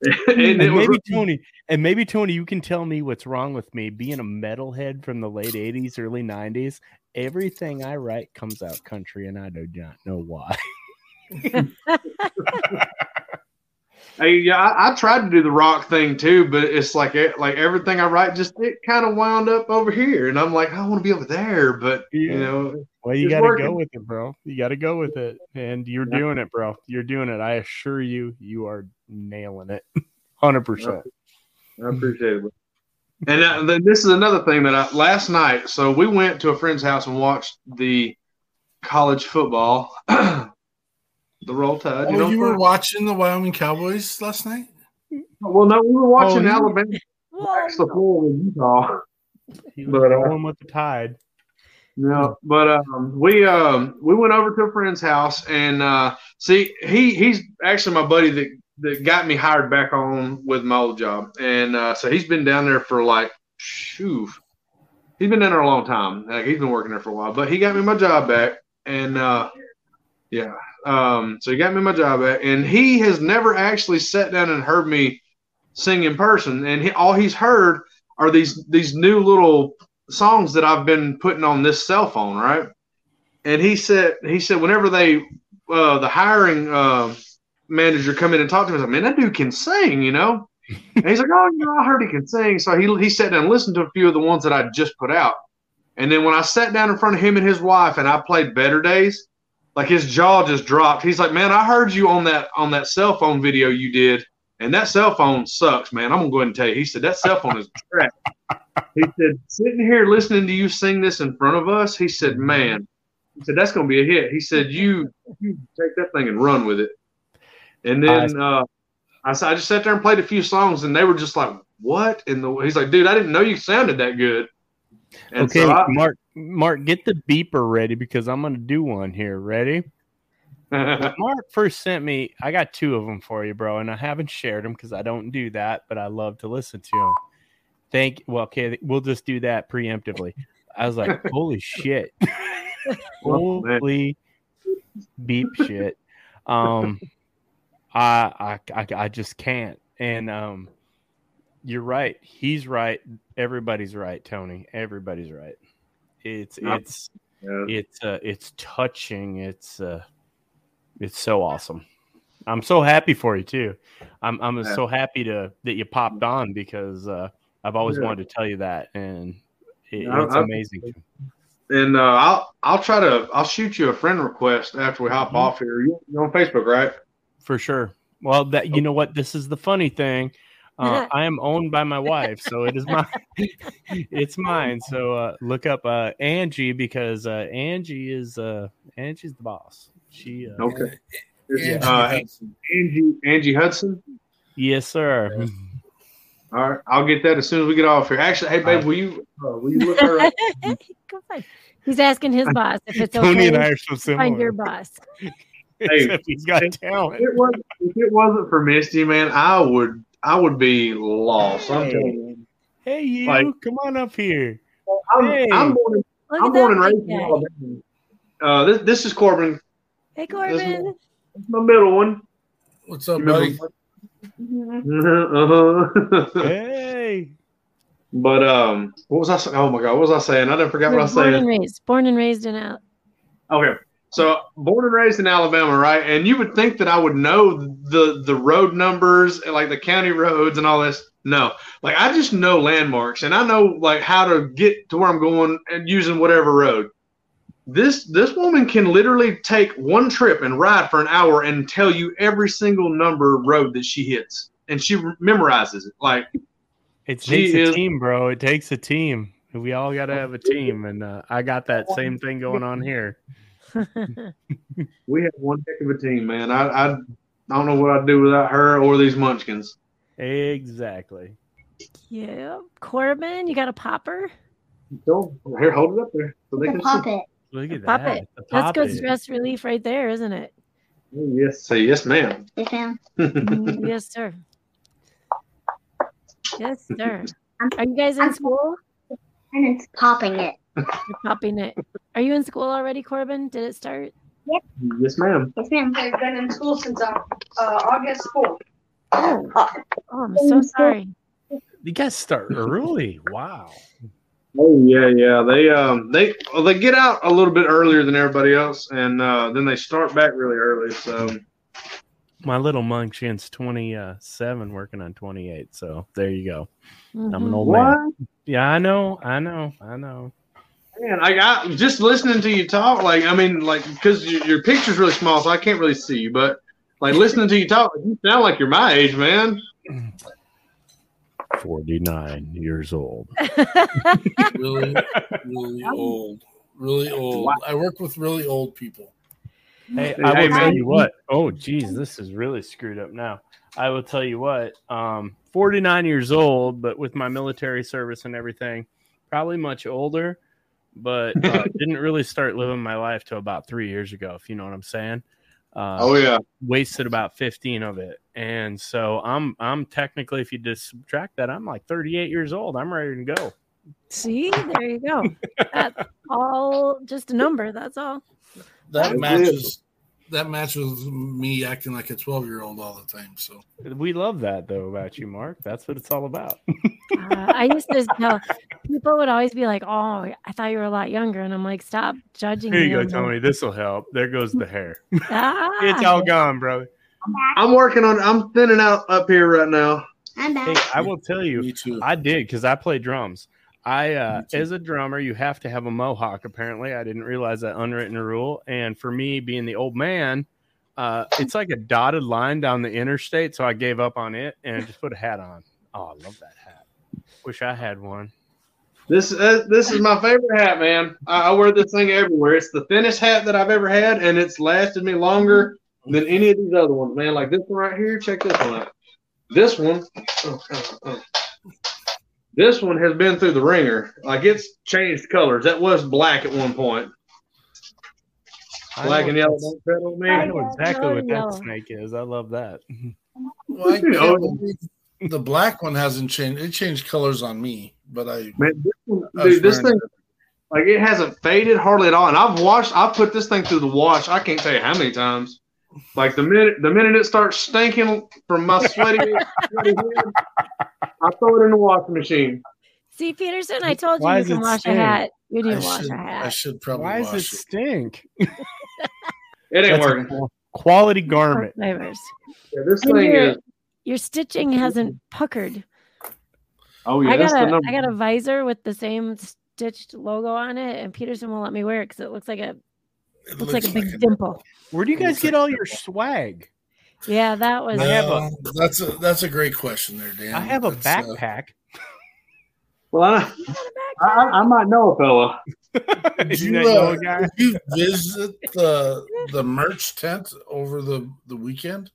and it was maybe Tony, and maybe Tony, you can tell me what's wrong with me being a metalhead from the late '80s, early '90s. Everything I write comes out country, and I do not know why. Hey, yeah, I, I tried to do the rock thing too, but it's like it- like everything I write just it kind of wound up over here, and I'm like, I want to be over there, but you know, Well, you got to go with it, bro. You got to go with it, and you're Yeah. doing it, bro. You're doing it. I assure you, you are nailing it, hundred percent. I appreciate it. And uh, then this is another thing that I last night. So we went to a friend's house and watched the college football, the Roll Tide. Oh, You know, you were watching the Wyoming Cowboys last night? Well, no, we were watching Oh. Alabama Whoa. the floor with Utah. He was But, uh, rolling with the tide. No, but um, we um, we went over to a friend's house and uh, see he he's actually my buddy that that got me hired back on with my old job, and uh, so he's been down there for like shoo, he's been down there a long time. Like he's been working there for a while, but he got me my job back, and uh, yeah, um, so he got me my job and he has never actually sat down and heard me sing in person, and he, all he's heard are these these new little songs that I've been putting on this cell phone, right? And he said he said whenever they uh, the hiring uh, manager come in and talk to me, I like, man, that dude can sing, you know. And he's like, oh, you know, I heard he can sing. So he he sat down and listened to a few of the ones that I just put out. And then when I sat down in front of him and his wife and I played Better Days, like his jaw just dropped. He's like, man, I heard you on that on that cell phone video you did, and that cell phone sucks, man. I'm gonna go ahead and tell you. He said that cell phone is trash. He said, sitting here listening to you sing this in front of us, he said, man, he said, that's going to be a hit. He said, you, you take that thing and run with it. And then I, uh, I, I just sat there and played a few songs, and they were just like, what? And the, he's like, dude, I didn't know you sounded that good. And okay, so I- Mark. Mark, get the beeper ready because I'm gonna do one here. Ready? Mark first sent me. I got two of them for you, bro, and I haven't shared them because I don't do that, but I love to listen to them. Thank. Well, okay, we'll just do that preemptively. I was like, holy shit, holy beep shit. Um, I, I, I, I just can't. And um, you're right. He's right. Everybody's right, Tony. Everybody's right. It's Yep. it's it's uh it's touching. It's uh it's so awesome. I'm so happy for you too. I'm I'm Yeah. so happy to that you popped on because uh I've always Yeah. wanted to tell you that and it, I- it's I- amazing. And uh, I'll I'll try to I'll shoot you a friend request after we hop Mhm. off here. You- You're on Facebook, right? For sure. Well, that you know what? This is the funny thing. Uh, I am owned by my wife, so it is my it's mine. So uh, look up uh, Angie because uh, Angie is uh, Angie's the boss. She uh, Okay. Angie Uh, Angie Angie Hudson. yes, sir. All right, I'll get that as soon as we get off here. Actually, hey babe, will you uh, will you look her up? He's asking his boss if it's Tony okay and I to are so find your similar. boss. Except he's got talent. If it wasn't, if it wasn't for Misty, man, I would I would be lost. I'm Hey. telling you. Hey, you, Like- come on up here. I'm, Hey. I'm born in, Look I'm born and raised big in. Alabama. Uh, this this is Corbin, Hey, Corbin. This my middle one. What's up, Remember- buddy? uh-huh. Hey, but um, what was I? sa- Oh my God, what was I saying? I didn't forget what I You're was born saying. and raised. Born and raised in out. Okay. So born and raised in Alabama, right? And you would think that I would know the the road numbers and like the county roads and all this. No. Like I just know landmarks and I know like how to get to where I'm going and using whatever road. This this woman can literally take one trip and ride for an hour and tell you every single number road that she hits. And she memorizes it. Like it takes a is- team, bro. It takes a team. We all got to have a team, and uh, I got that same thing going on here. we have one heck of a team, man. I I, I don't know what I'd do without her or these munchkins. Exactly. yeah. Corbin, you got a popper? So here, hold it up there so they The can see. puppet. Look at Pop that. it. The That's pop good it. stress relief right there, isn't it? Oh, yes, say yes, ma'am. Yes, ma'am. Mm, yes, sir. Yes, sir. Are you guys in school? And it's popping it. You're popping it. Are you in school already, Corbin? Did it start? Yep. yes, ma'am. Yes, ma'am. I've been in school since uh, uh, August 4th. Oh, oh I'm so sorry. You guys start early. Wow. Oh yeah, yeah. They um they well, they get out a little bit earlier than everybody else, and uh, then they start back really early. So My little Munchkin's 27, working on 28. So there you go. I'm an old man. Yeah, I know. I know. I know. Man, I got just listening to you talk. Like I mean, like because your, your picture's really small, so I can't really see you. But like listening to you talk, you sound like you're my age, man. 49 years old. Really, really old. Really old. I work with really old people. Hey, Hey, I will hey, tell man. you what. Oh, geez, this is really screwed up now. I will tell you what. Um, 49 years old, but with my military service and everything, probably much older, but uh, didn't really start living my life till about three years ago. If you know what I'm saying. Uh, Oh yeah. wasted about 15 of it and so i'm i'm technically if you just subtract that i'm like 38 years old i'm ready to go See, there you go. That's all just a number. That's all. That matches. That matches me acting like a twelve year old all the time. So we love that though about you mark that's what it's all about Uh, I used to tell people would always be like, "Oh, I thought you were a lot younger," and I'm like, "Stop judging here me." you go on tony this will help there goes the hair Ah, it's all gone bro. I'm working on. I'm thinning out up here right now. I'm hey i will tell you me too. I did because I play drums. I, uh, as a drummer, you have to have a mohawk. Apparently, I didn't realize that unwritten rule. And for me, being the old man, uh, it's like a dotted line down the interstate. So I gave up on it and just put a hat on. Oh, I love that hat. Wish I had one. This uh, this is my favorite hat, man. I, I wear this thing everywhere. It's the thinnest hat that I've ever had, and it's lasted me longer than any of these other ones, man. Like this one right here. Check this one out. This one, oh, oh, oh. This one has been through the ringer. Like it's changed colors. That was black at one point. Black and yellow. Don't tread on me. I know exactly what that snake is. I love that. Well, I oh. can't Oh. believe the black one hasn't changed. It changed colors on me, but I. Man, this, one, I dude, this wearing thing, like it hasn't faded hardly at all. And I've washed, I've put this thing through the wash. I can't tell you how many times. Like the minute, the minute it starts stinking from my sweaty, sweaty head, I throw it in the washing machine. See, Peterson, I told you Why you does can it wash a hat. You I didn't wash should, a I hat. I should probably Why does it it. stink? It ain't That's working. quality garment. Flavors. Yeah, this And thing your, is. your stitching hasn't puckered. Oh yeah, I got the a number. I got a visor with the same stitched logo on it, and Peterson won't let me wear it because it looks like a It looks like a big an- dimple. Where do you guys get like all a your swag? Yeah, that was. I have a- that's a that's a great question there, Dan. I have a That's, uh, backpack. well, I, I, I might know a fella. did you you, know uh, a guy? did you visit the the merch tent over the the weekend?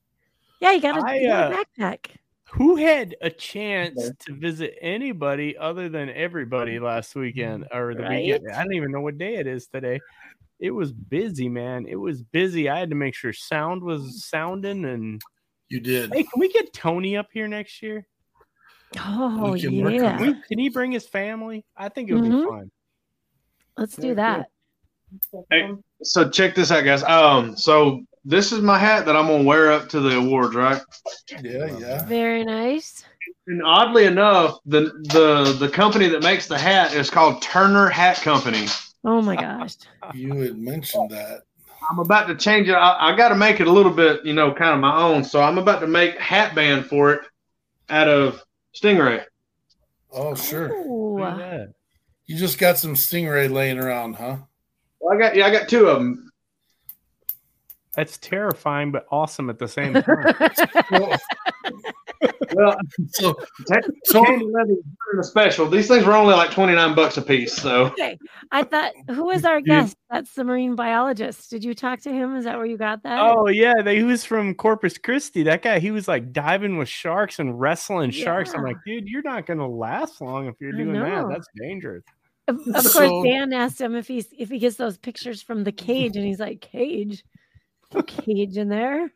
Yeah, you got a, I, you got a uh, backpack. Who had a chance to visit anybody other than everybody last weekend or the Right? weekend? I don't even know what day it is today. It was busy, man. It was busy. I had to make sure sound was sounding. And You did. hey, can we get Tony up here next year? Oh we can yeah, Can, we, can he bring his family? I think it would Mhm. be fun. let's do that. Hey, so check this out, guys. Um, so this is my hat that I'm gonna wear up to the awards, right? Yeah, yeah. Very nice. And oddly enough, the the the company that makes the hat is called Turner Hat Company. Oh my gosh. You had mentioned that. I'm about to change it. I, I got to make it a little bit, you know, kind of my own. So I'm about to make hat band for it out of Stingray. Oh, sure. Look at Ooh. that. You just got some stingray laying around, huh? Well, I got yeah, I got two of them. That's terrifying, but awesome at the same time. Well, Well, so, Tandy so Leather is doing a special. These things were only like 29 bucks a piece. So okay. I thought who is our guest? That's the marine biologist. Did you talk to him? Is that where you got that? Oh yeah, they, he was from Corpus Christi. That guy, he was like diving with sharks and wrestling sharks. I'm like, dude, you're not gonna last long if you're doing that. That's dangerous. Of, of So- course, Dan asked him if he's if he gets those pictures from the cage, and he's like, "Cage, no cage in there."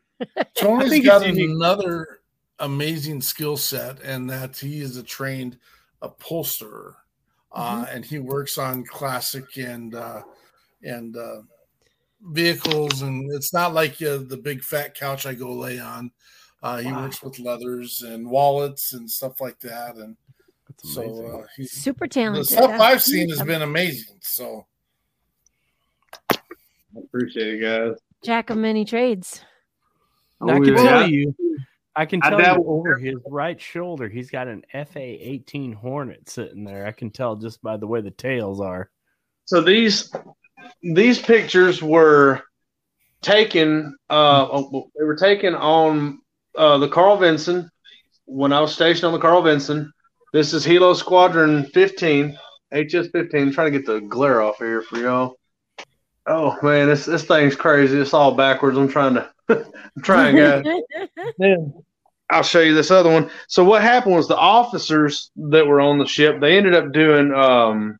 Tony's think got it's unique. another amazing skill set, and that he is a trained upholsterer, uh, and he works on classic and uh, and uh, vehicles. And it's not like uh, the big fat couch I go lay on. Uh, he Wow. works with leathers and wallets and stuff like that. And That's so uh, he's Super talented. the talented. stuff That's I've seen has been amazing. So I appreciate it, guys. jack of many trades. And I Oh, can yeah. tell you, I can I tell you over his right shoulder, he's got an FA 18 Hornet sitting there. I can tell just by the way the tails are. So these these pictures were taken. Uh, oh, they were taken on uh, the Carl Vinson when I was stationed on the Carl Vinson. This is Helo Squadron 15, HS 15. trying to get the glare off here for y'all. Oh man, this this thing's crazy. It's all backwards. I'm trying to I'm trying, guys. Then I'll show you this other one. So what happened was the officers that were on the ship, they ended up doing um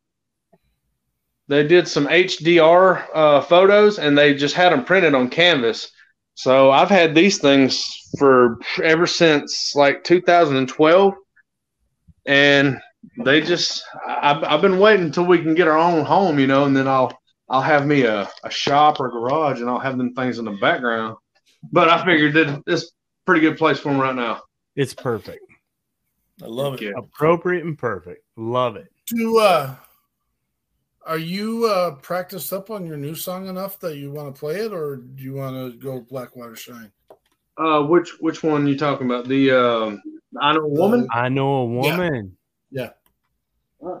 they did some HDR uh, photos and they just had them printed on canvas. So I've had these things for ever since like 2012 and they just I've, I've been waiting until we can get our own home, you know, and then I'll I'll have me a, a shop or garage and I'll have them things in the background. But I figured that it's a pretty good place for them right now. It's perfect. I love it. Yeah. Appropriate and perfect. Love it. Do uh, are you uh practiced up on your new song enough that you want to play it, or do you want to go Blackwater Shine? Uh, which which one you talking about? The um, I know a woman. I know a woman. Yeah.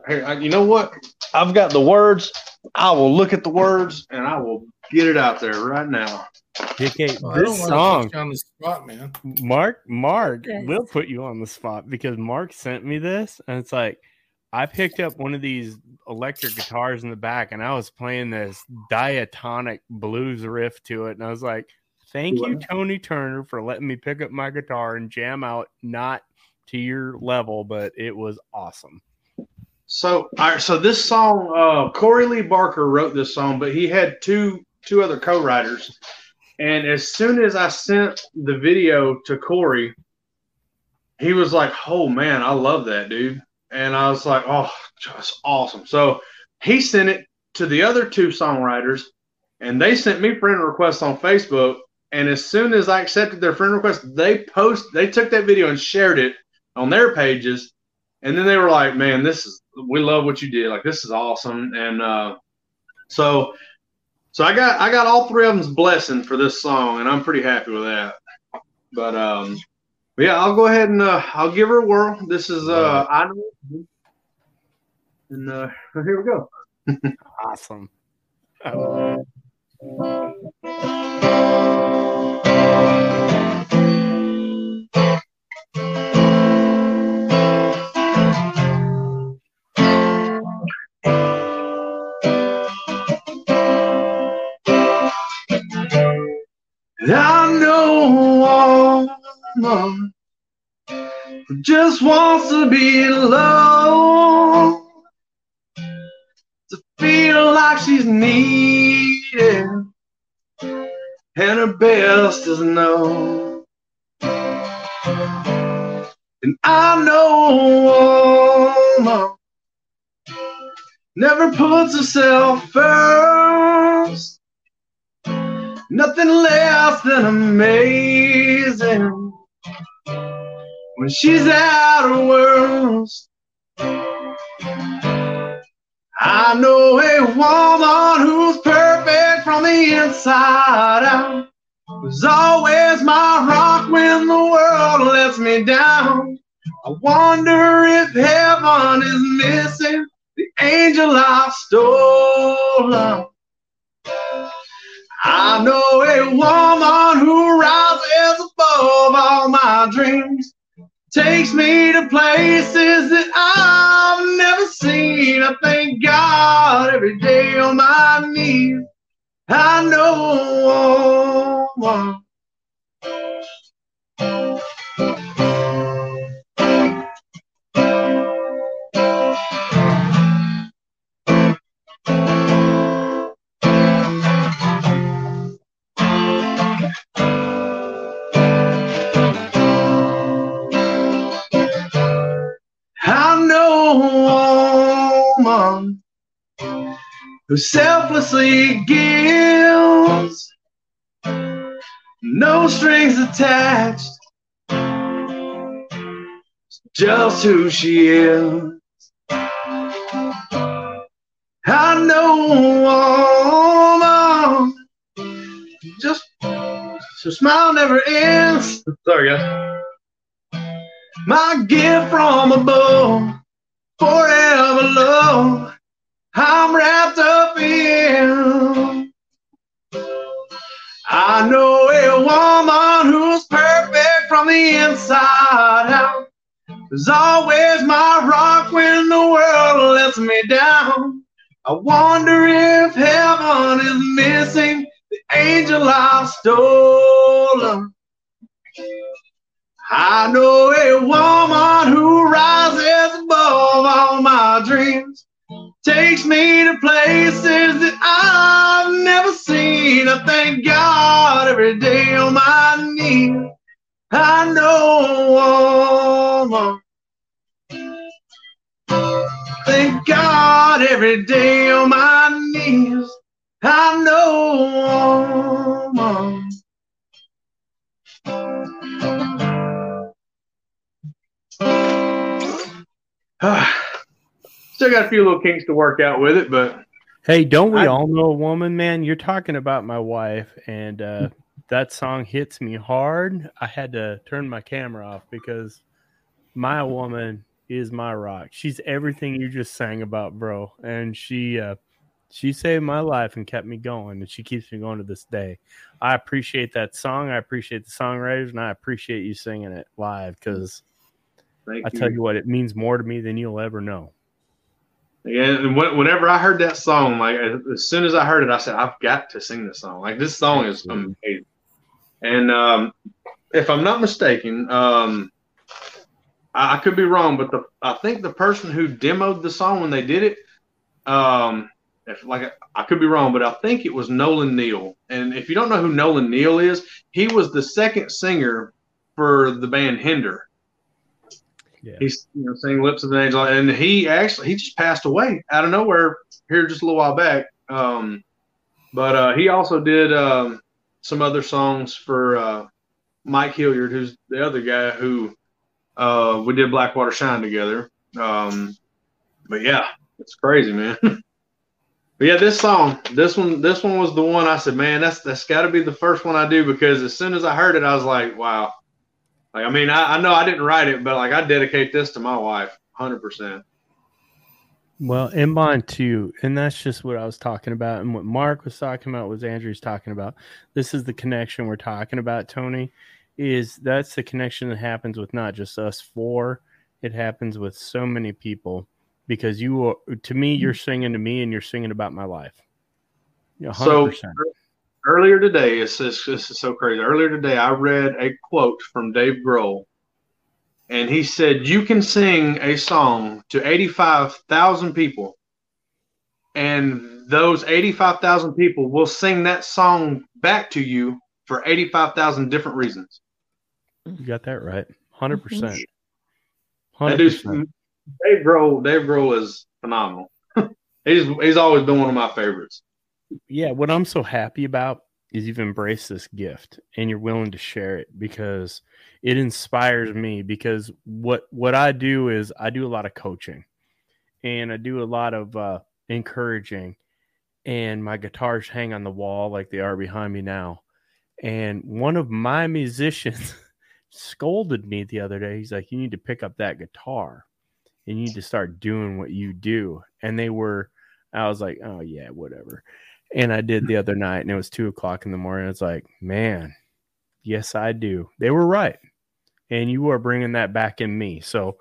Hey, I, you know what? I've got the words. I will look at the words and I will get it out there right now. DK, Well, I don't this wanna song, put you on the spot, man. Mark, Mark Yes. will put you on the spot because Mark sent me this, and it's like I picked up one of these electric guitars in the back, and I was playing this diatonic blues riff to it, and I was like, "Thank you, Tony Turner, for letting me pick up my guitar and jam out, not to your level, but it was awesome." So, all right, so this song, uh, Corey Lee Barker wrote this song, but he had two two other co-writers. And as soon as I sent the video to Corey, he was like, "Oh man, I love that dude," and I was like, "Oh, just awesome." So he sent it to the other two songwriters, and they sent me friend requests on Facebook. And as soon as I accepted their friend request, they post they took that video and shared it on their pages. And then they were like, "Man, this is we love what you did. Like this is awesome." And uh, so, so I got I got all three of them's blessing for this song, and I'm pretty happy with that. But um, but yeah, I'll go ahead and uh, I'll give her a whirl. This is uh, I know, and uh, here we go. Awesome. I know a woman who just wants to be alone, to feel like she's needed, and her best is known. And I know a woman never puts herself first. Nothing less than amazing when she's at her worst. I know a woman who's perfect from the inside out. Who's always my rock when the world lets me down. I wonder if heaven is missing the angel I stole. I know a woman who rises above all my dreams, takes me to places that I've never seen. I thank God every day on my knees. I know a woman. Who selflessly gives, no strings attached, just who she is. I know a woman, just her smile never ends. Sorry, guys my gift from above, forever love. I'm wrapped up in. I know a woman who's perfect from the inside out. Is always my rock when the world lets me down. I wonder if heaven is missing the angel I've stolen. I know a woman who rises above all my dreams, takes me to places that I've never seen. I thank God every day on my knees. I know a woman. Thank God every day on my knees. I know a woman. Ah. Still got a few little kinks to work out with it, but Hey, don't we I- all know a woman, man? You're talking about my wife, and uh, that song hits me hard. I had to turn my camera off because my woman is my rock. She's everything you just sang about, bro. And she uh, she saved my life and kept me going, and she keeps me going to this day. I appreciate that song. I appreciate the songwriters, and I appreciate you singing it live because I tell you what, it means more to me than you'll ever know. Yeah, and whenever I heard that song, like as soon as I heard it, I said, "I've got to sing this song." Like this song is amazing. And um, if I'm not mistaken, um, I, I could be wrong, but the I think the person who demoed the song when they did it, um, if like I could be wrong, but I think it was Nolan Neal. And if you don't know who Nolan Neal is, he was the second singer for the band Hinder. Yeah. He's you know saying "Lips of an Angel," and he actually he just passed away out of nowhere here just a little while back. Um, but uh, he also did um, some other songs for uh, Mike Hilliard, who's the other guy who uh, we did Blackwater Shine together. Um, but yeah, it's crazy, man. but yeah, this song, this one, this one was the one I said, man, that's that's got to be the first one I do because as soon as I heard it, I was like, wow. Like, I mean, I, I know I didn't write it, but like, I dedicate this to my wife, hundred percent. Well, in mine too. And that's just what I was talking about. And what Mark was talking about was Andrew's talking about. This is the connection we're talking about, Tony. Is that's the connection that happens with not just us four, it happens with so many people because you are to me, you're singing to me and you're singing about my life. Yeah, 100%. Earlier today, it's, it's, this is so crazy. Earlier today, I read a quote from Dave Grohl, and he said, "You can sing a song to eighty-five thousand people, and those eighty-five thousand people will sing that song back to you for eighty-five thousand different reasons." you got that right. 100%. 100%. Mm-hmm. Dave Grohl. Dave Grohl is phenomenal. he's he's always been one of my favorites. Yeah, what I'm so happy about is you've embraced this gift and you're willing to share it because it inspires me because what what I do is I do a lot of coaching and I do a lot of uh encouraging and my guitars hang on the wall like they are behind me now. And one of my musicians scolded me the other day. He's like, You need to pick up that guitar and you need to start doing what you do. And they were, I was like, Oh, yeah, whatever. And I did the other night and it was two o'clock in the morning. It's like, Man, yes, I do. They were right. And you are bringing that back in me. So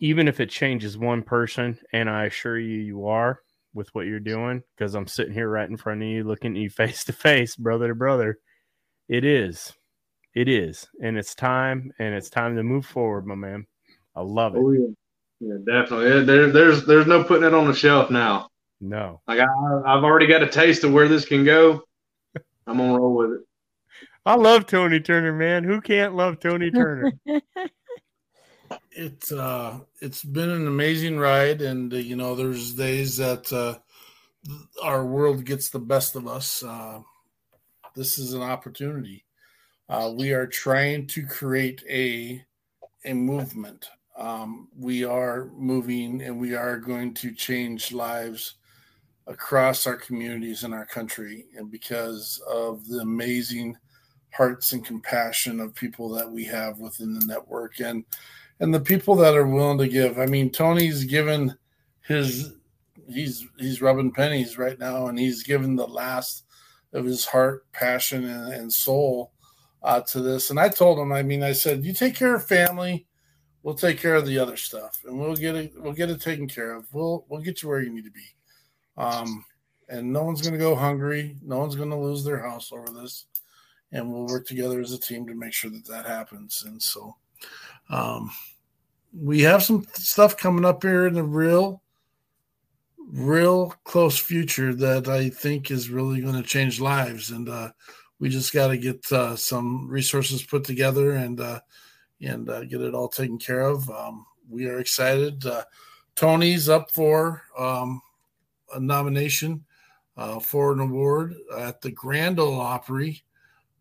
even if it changes one person, and I assure you, you are with what you're doing, because I'm sitting here right in front of you, looking at you face to face, brother to brother. It is. It is. And it's time, and it's time to move forward, my man. I love it. Oh yeah, yeah, definitely. Yeah, There, there's there's no putting it on the shelf now. No. Like I, I've already got a taste of where this can go. I'm gonna roll with it. I love Tony Turner, man. Who can't love Tony Turner? It's uh, it's been an amazing ride, and uh, you know, there's days that uh, our world gets the best of us. Uh, this is an opportunity. Uh, we are trying to create a a movement. Um, we are moving, and we are going to change lives across our communities in our country, and because of the amazing hearts and compassion of people that we have within the network, and and the people that are willing to give. I mean, Tony's given his he's he's rubbing pennies right now, and he's given the last of his heart, passion, and, and soul uh, to this. And I told him, I mean, I said, you take care of family, we'll take care of the other stuff, and we'll get it we'll get it taken care of. We'll we'll get you where you need to be. Um, and no one's going to go hungry. No one's going to lose their house over this. And we'll work together as a team to make sure that that happens. And so, um, we have some stuff coming up here in the real, real close future that I think is really going to change lives. And uh, we just got to get uh, some resources put together and uh, and uh, get it all taken care of. Um, we are excited. Uh, Tony's up for um, nomination uh, for an award at the Grand Ole Opry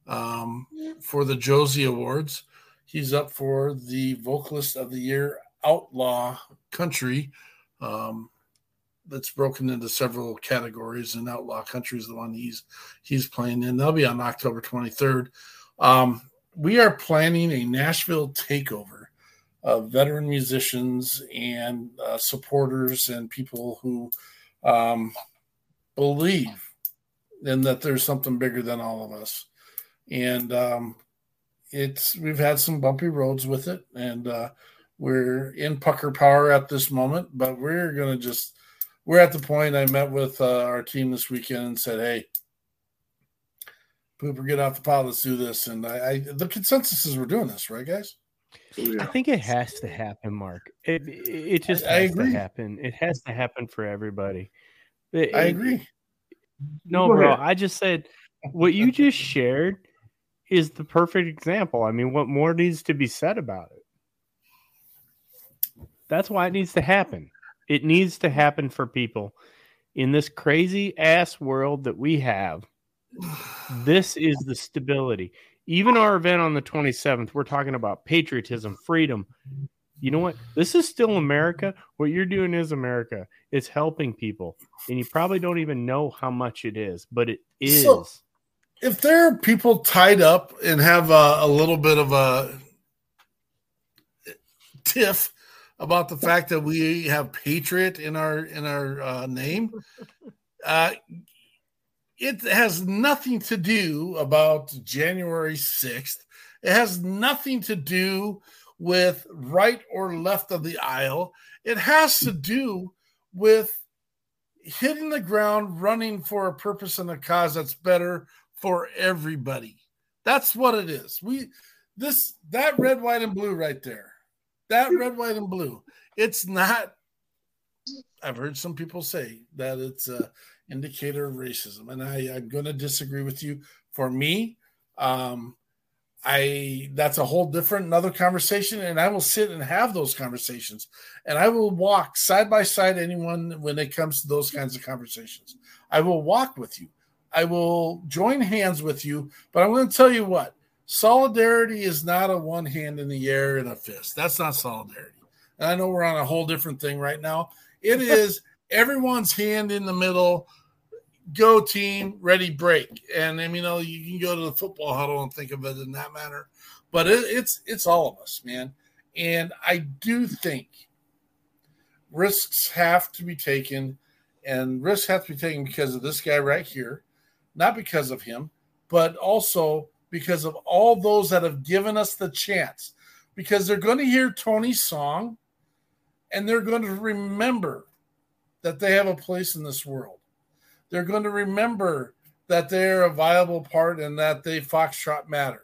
um, for the Josie Awards. He's up for the Vocalist of the Year Outlaw Country. Um, that's broken into several categories, and Outlaw Country is the one he's he's playing in. They'll be on October 23rd. Um, we are planning a Nashville takeover of veteran musicians and uh, supporters and people who um, believe in that there's something bigger than all of us. And um, it's we've had some bumpy roads with it, and uh, we're in pucker power at this moment. But we're gonna just we're at the point. I met with uh, our team this weekend and said, "Hey, Pooper, get off the pot. Let's do this." And I, I the consensus is we're doing this, right, guys? I think it has to happen, Mark. It it just I has to agree. happen. It has to happen for everybody. It- I it- agree. No, Go bro. ahead. I just said what you just shared is the perfect example. I mean, what more needs to be said about it? That's why it needs to happen. It needs to happen for people in this crazy ass world that we have. This is the stability. Even our event on the 27th, we're talking about patriotism, freedom. You know what? This is still America. What you're doing is America. It's helping people. And you probably don't even know how much it is, but it is. So- if there are people tied up and have a, a little bit of a tiff about the fact that we have patriot in our in our uh, name uh, it has nothing to do about january 6th it has nothing to do with right or left of the aisle it has to do with hitting the ground running for a purpose and a cause that's better for everybody. That's what it is. We this that red, white, and blue right there. That red, white, and blue. It's not. I've heard some people say that it's a indicator of racism, and I, I'm going to disagree with you. For me, um, I that's a whole different another conversation, and I will sit and have those conversations, and I will walk side by side anyone when it comes to those kinds of conversations. I will walk with you. I will join hands with you, but I'm going to tell you what solidarity is not a one hand in the air and a fist. That's not solidarity. And I know we're on a whole different thing right now. It is everyone's hand in the middle, go team, ready, break. And I mean, you know, you can go to the football huddle and think of it in that manner, but it, it's it's all of us, man. And I do think risks have to be taken, and risks have to be taken because of this guy right here not because of him, but also because of all those that have given us the chance. Because they're going to hear Tony's song and they're going to remember that they have a place in this world. They're going to remember that they're a viable part and that they foxtrot matter.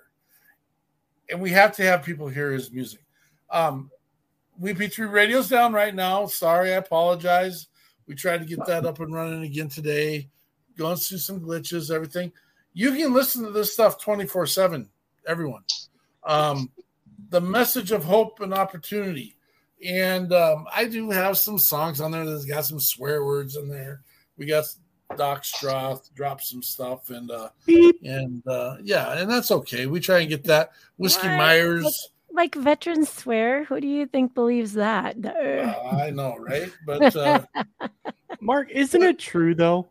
And we have to have people hear his music. Um, WP3 Radio's down right now. Sorry, I apologize. We tried to get that up and running again today going through some glitches, everything. You can listen to this stuff 24 7, everyone. Um, the message of hope and opportunity. And um, I do have some songs on there that's got some swear words in there. We got Doc Stroth drop some stuff and uh and uh yeah, and that's okay. We try and get that. Whiskey What? Myers, Like veterans swear. Who do you think believes that? Uh, I know, right? But uh Mark, isn't it true though?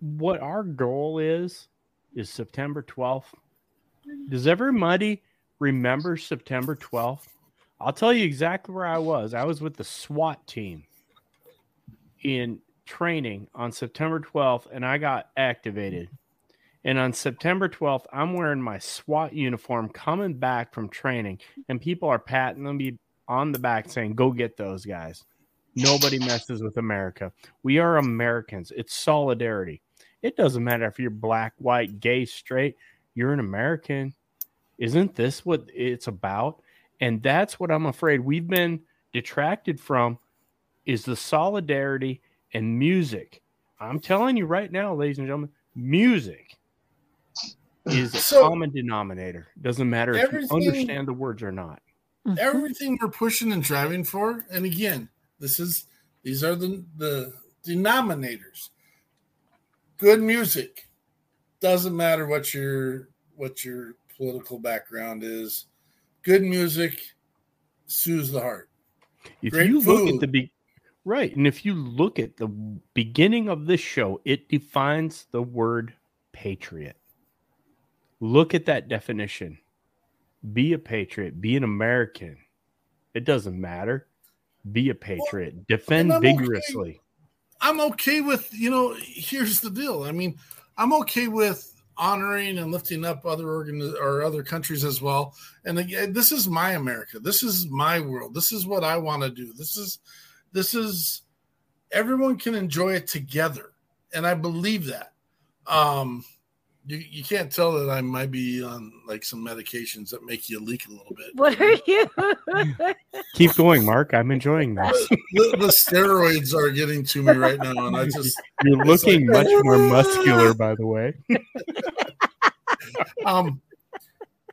What our goal is is September 12th. Does everybody remember September 12th? I'll tell you exactly where I was. I was with the SWAT team in training on September 12th and I got activated. And on September 12th, I'm wearing my SWAT uniform coming back from training, and people are patting me on the back saying, Go get those guys. Nobody messes with America. We are Americans. It's solidarity. It doesn't matter if you're black, white, gay, straight, you're an American. Isn't this what it's about? And that's what I'm afraid we've been detracted from is the solidarity and music. I'm telling you right now, ladies and gentlemen, music is a common denominator. Doesn't matter if you understand the words or not. Mhm. everything we're pushing and driving for and again this is these are the the denominators good music doesn't matter what your what your political background is good music soothes the heart If Great you look at the be- right, and if you look at the beginning of this show, it defines the word patriot. Look at that definition. Be a patriot, be an American. It doesn't matter. Be a patriot. Defend I'm okay. vigorously. i'm okay with you know here's the deal i mean i'm okay with honoring and lifting up other organ or other countries as well and again this is my america this is my world this is what i want to do this is this is everyone can enjoy it together and i believe that um you, you can't tell that i might be on like some medications that make you leak a little bit What are you? Keep going, Mark. I'm enjoying this. the, the steroids are getting to me right now and i just You're looking like- much more muscular, by the way. um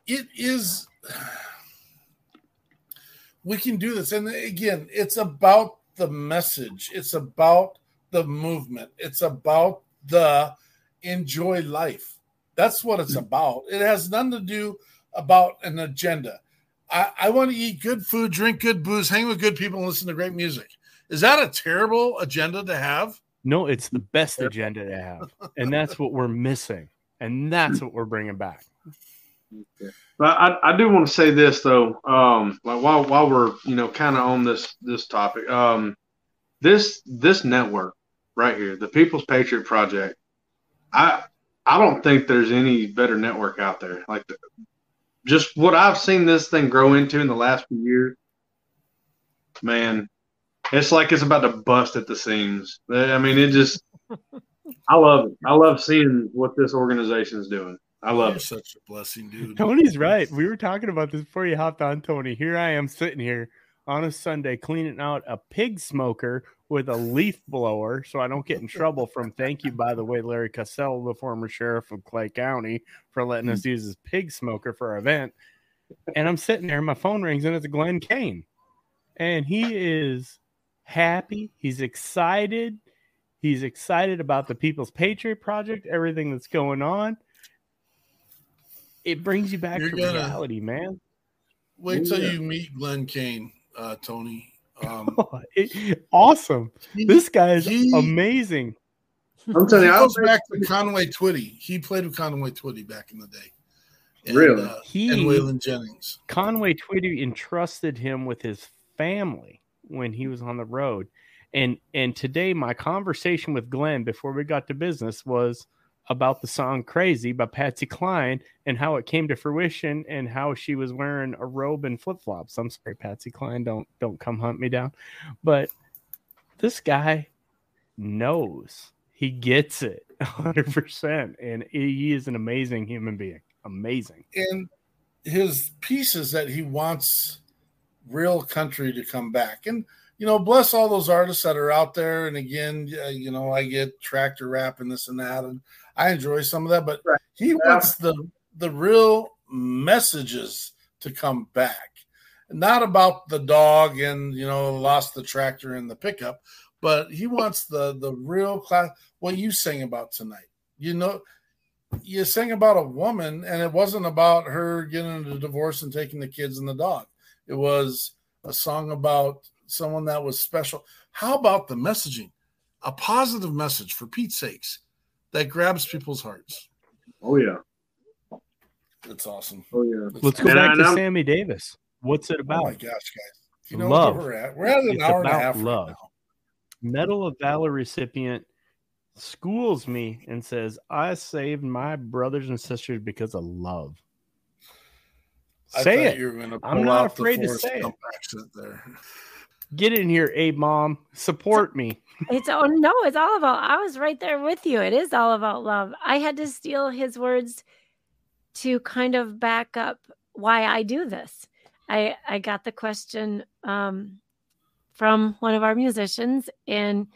it is we can do this and again it's about the message. It's about the movement. It's about the enjoy life. That's what it's mm. about. It has nothing to do about an agenda. I, I want to eat good food drink good booze hang with good people and listen to great music. Is that a terrible agenda to have? No, it's the best agenda to have. And that's what we're missing. And that's what we're bringing back. But I, I do want to say this though, um, like while while we're you know kind of on this this topic, um, this this network right here, the People's Patriot Project, I I don't think there's any better network out there. Like the, just what I've seen this thing grow into in the last few years, man, it's like it's about to bust at the seams. I mean, it just, I love it. I love seeing what this organization is doing. I love You're it. such a blessing dude Tony's right. We were talking about this before you hopped on, Tony. Here I am sitting here on a Sunday cleaning out a pig smoker with a leaf blower so I don't get in trouble from thank you, by the way, Larry Cassell, the former sheriff of Clay County, for letting us use his pig smoker for our event. And I'm sitting there, my phone rings, and it's Glenn Kane. And he is happy. He's excited. He's excited about the People's Patriot Project, everything that's going on. It brings you back You're to gonna- reality, man. Wait till Yeah. you meet Glenn Kane, uh, Tony. Um, It- awesome. he, This guy is he- amazing. I'm telling you, I goes was back to Conway Twitty. He played with Conway Twitty back in the day. And, Really? Uh, He and Waylon Jennings. Conway Twitty entrusted him with his family when he was on the road. And and today my conversation with Glenn before we got to business was about the song Crazy by Patsy Cline and how it came to fruition and how she was wearing a robe and flip-flops. I'm sorry, Patsy Cline, don't don't come hunt me down. But this guy knows. He gets it 100% and he is an amazing human being. Amazing. And his pieces that he wants real country to come back. And, you know, bless all those artists that are out there. And again, you know, I get tractor rap and this and that. And I enjoy some of that. But Right. he wants the, the real messages to come back. Not about the dog and, you know, lost the tractor and the pickup, but he wants the the real class what you sang about tonight you know you sang about a woman and it wasn't about her getting a divorce and taking the kids and the dog it was a song about someone that was special how about the messaging a positive message for pete's sakes that grabs people's hearts Oh yeah. That's awesome Oh yeah. Let's go And back I- to I'm- Sammy Davis. What's it oh my about? gosh guys you know Love. where we're at we're at an It's hour and a about half right love. now. Medal of Valor recipient schools me and says, I saved my brothers and sisters because of love. I Say thought it. you were going to I'm not out the afraid to say it. There Get in here, Abe mom. Support me. It's oh no, it's all about I was right there with you. It is all about love. I had to steal his words to kind of back up why I do this. I I got the question um from one of our musicians and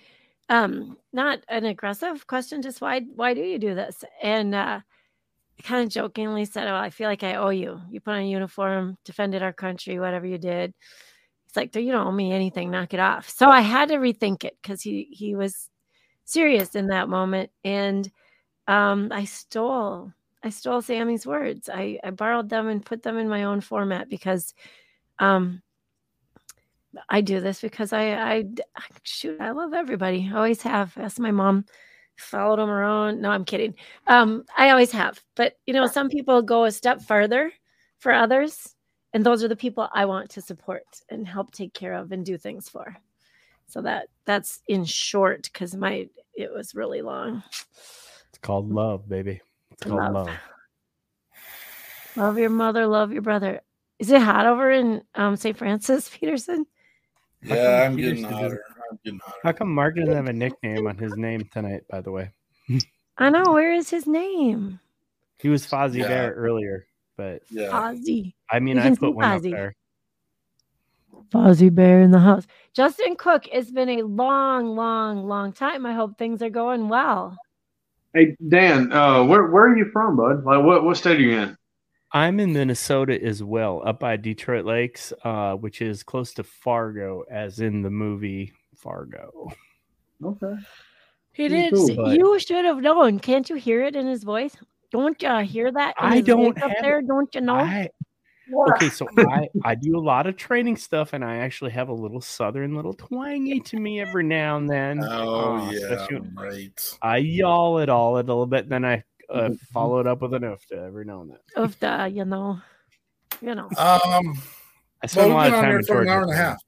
um not an aggressive question just why why do you do this and uh kind of jokingly said oh i feel like i owe you you put on a uniform defended our country whatever you did it's like you don't owe me anything knock it off so i had to rethink it because he he was serious in that moment and um i stole i stole sammy's words i i borrowed them and put them in my own format because um I do this because I, I, shoot, I love everybody. I always have. Ask my mom, followed them around. No, I'm kidding. Um, I always have. But you know, some people go a step further for others, and those are the people I want to support and help take care of and do things for. So that that's in short because my it was really long. It's called love, baby. It's called love. love. Love your mother, love your brother. Is it hot over in um, St. Francis, Peterson? Yeah, I'm getting, hotter. I'm getting hotter. How come Mark doesn't have a nickname on his name tonight? By the way, I know where is his name. He was Fozzie yeah. Bear earlier, but yeah. Fozzie. I mean, I put one Fozzie. up there. Fozzie Bear in the house. Justin Cook, it's been a long, long, long time. I hope things are going well. Hey Dan, uh, where where are you from, bud? Like, what what state are you in? I'm in Minnesota as well, up by Detroit Lakes, uh, which is close to Fargo, as in the movie Fargo. Okay. He did. Cool, you should have known. Can't you hear it in his voice? Don't you hear that? I don't up there. Don't you know? I, okay, so I I do a lot of training stuff, and I actually have a little southern, little twangy to me every now and then. Oh uh, yeah, right. I y'all it all a little bit, then I uh, follow it up with an oofta every now and then. Oofta, you know, you know. Um, I spent well, a lot of time for an hour and a half.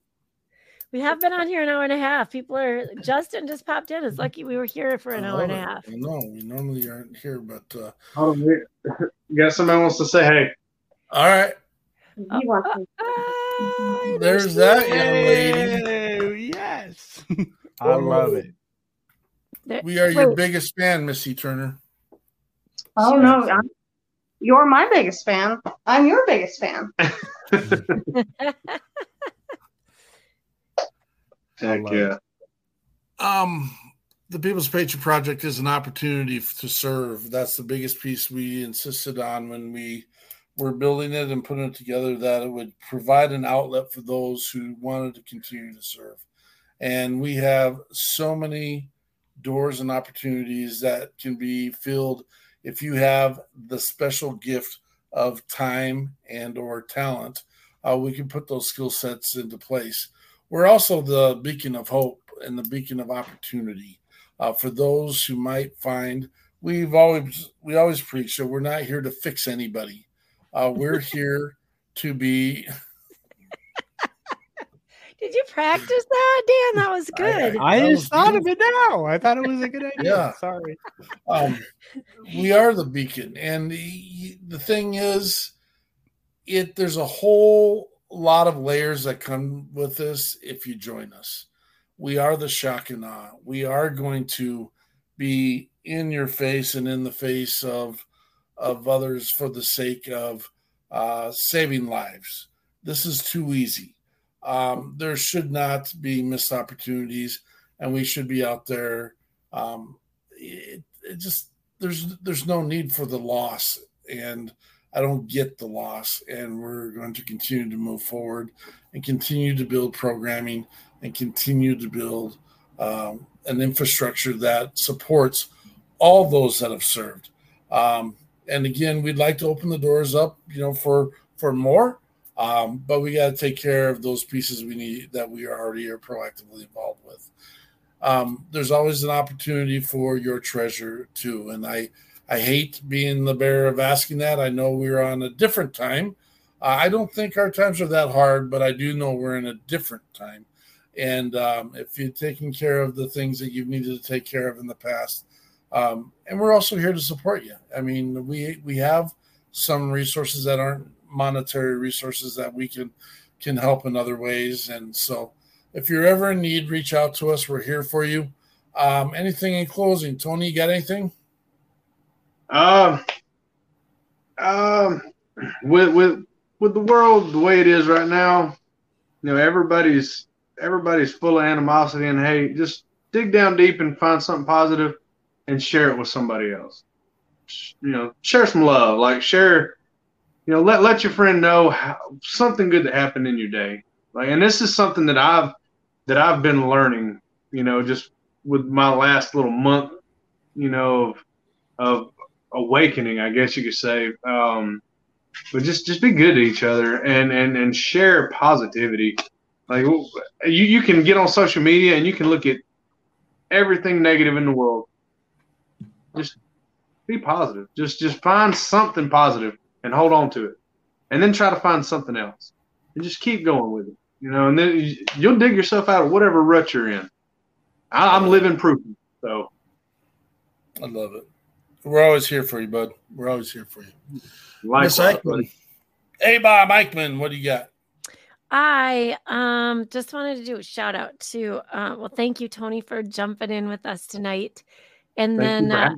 We have been on here an hour and a half. People are Justin just popped in. It's lucky we were here for an hour and a half. No, we normally aren't here, but uh oh, guess somebody wants to say hey. All right. Uh, uh, There's that young lady. Yes. I love it. There, we are your biggest fan, Missy Turner. Oh no, I'm, you're my biggest fan. I'm your biggest fan. Heck yeah. Um, the People's Patriot Project is an opportunity to serve. That's the biggest piece we insisted on when we were building it and putting it together. That it would provide an outlet for those who wanted to continue to serve. And we have so many doors and opportunities that can be filled if you have the special gift of time and or talent uh, we can put those skill sets into place we're also the beacon of hope and the beacon of opportunity uh, for those who might find we've always we always preach that we're not here to fix anybody uh, we're here to be did you practice that, Dan? That was good. I, I just thought of it now. I thought it was a good idea. Yeah. Sorry. Um, we are the beacon, and the, the thing is, it there's a whole lot of layers that come with this if you join us. We are the awe. We are going to be in your face and in the face of of others for the sake of uh, saving lives. This is too easy um, there should not be missed opportunities, and we should be out there. Um, it, it just there's there's no need for the loss, and I don't get the loss, and we're going to continue to move forward and continue to build programming and continue to build um, an infrastructure that supports all those that have served. Um, and again, we'd like to open the doors up, you know, for for more. Um, but we got to take care of those pieces we need that we are already are proactively involved with. Um, there's always an opportunity for your treasure too, and I I hate being the bearer of asking that. I know we're on a different time. Uh, I don't think our times are that hard, but I do know we're in a different time. And um, if you're taking care of the things that you've needed to take care of in the past, um, and we're also here to support you. I mean, we we have some resources that aren't monetary resources that we can can help in other ways. And so If you're ever in need, reach out to us. We're here for you. Um, anything in closing, Tony? You got anything? Um, um, with with with the world the way it is right now, you know, everybody's everybody's full of animosity and hate. Just dig down deep and find something positive, and share it with somebody else. You know, share some love. Like share, you know, let let your friend know how, something good that happened in your day. Like, and this is something that I've that I've been learning. You know, just with my last little month, you know, of, of awakening, I guess you could say. Um, but just just be good to each other and and and share positivity. Like you you can get on social media and you can look at everything negative in the world. Just be positive. Just just find something positive and hold on to it, and then try to find something else, and just keep going with it. You know, and then you'll dig yourself out of whatever rut you're in. I, am living proof. So I love it. We're always here for you, bud. We're always here for you. Miss Eichmann. Hey, Bob Eichmann, what do you got? I um just wanted to do a shout out to uh, well, thank you, Tony, for jumping in with us tonight, and Thank then for, uh,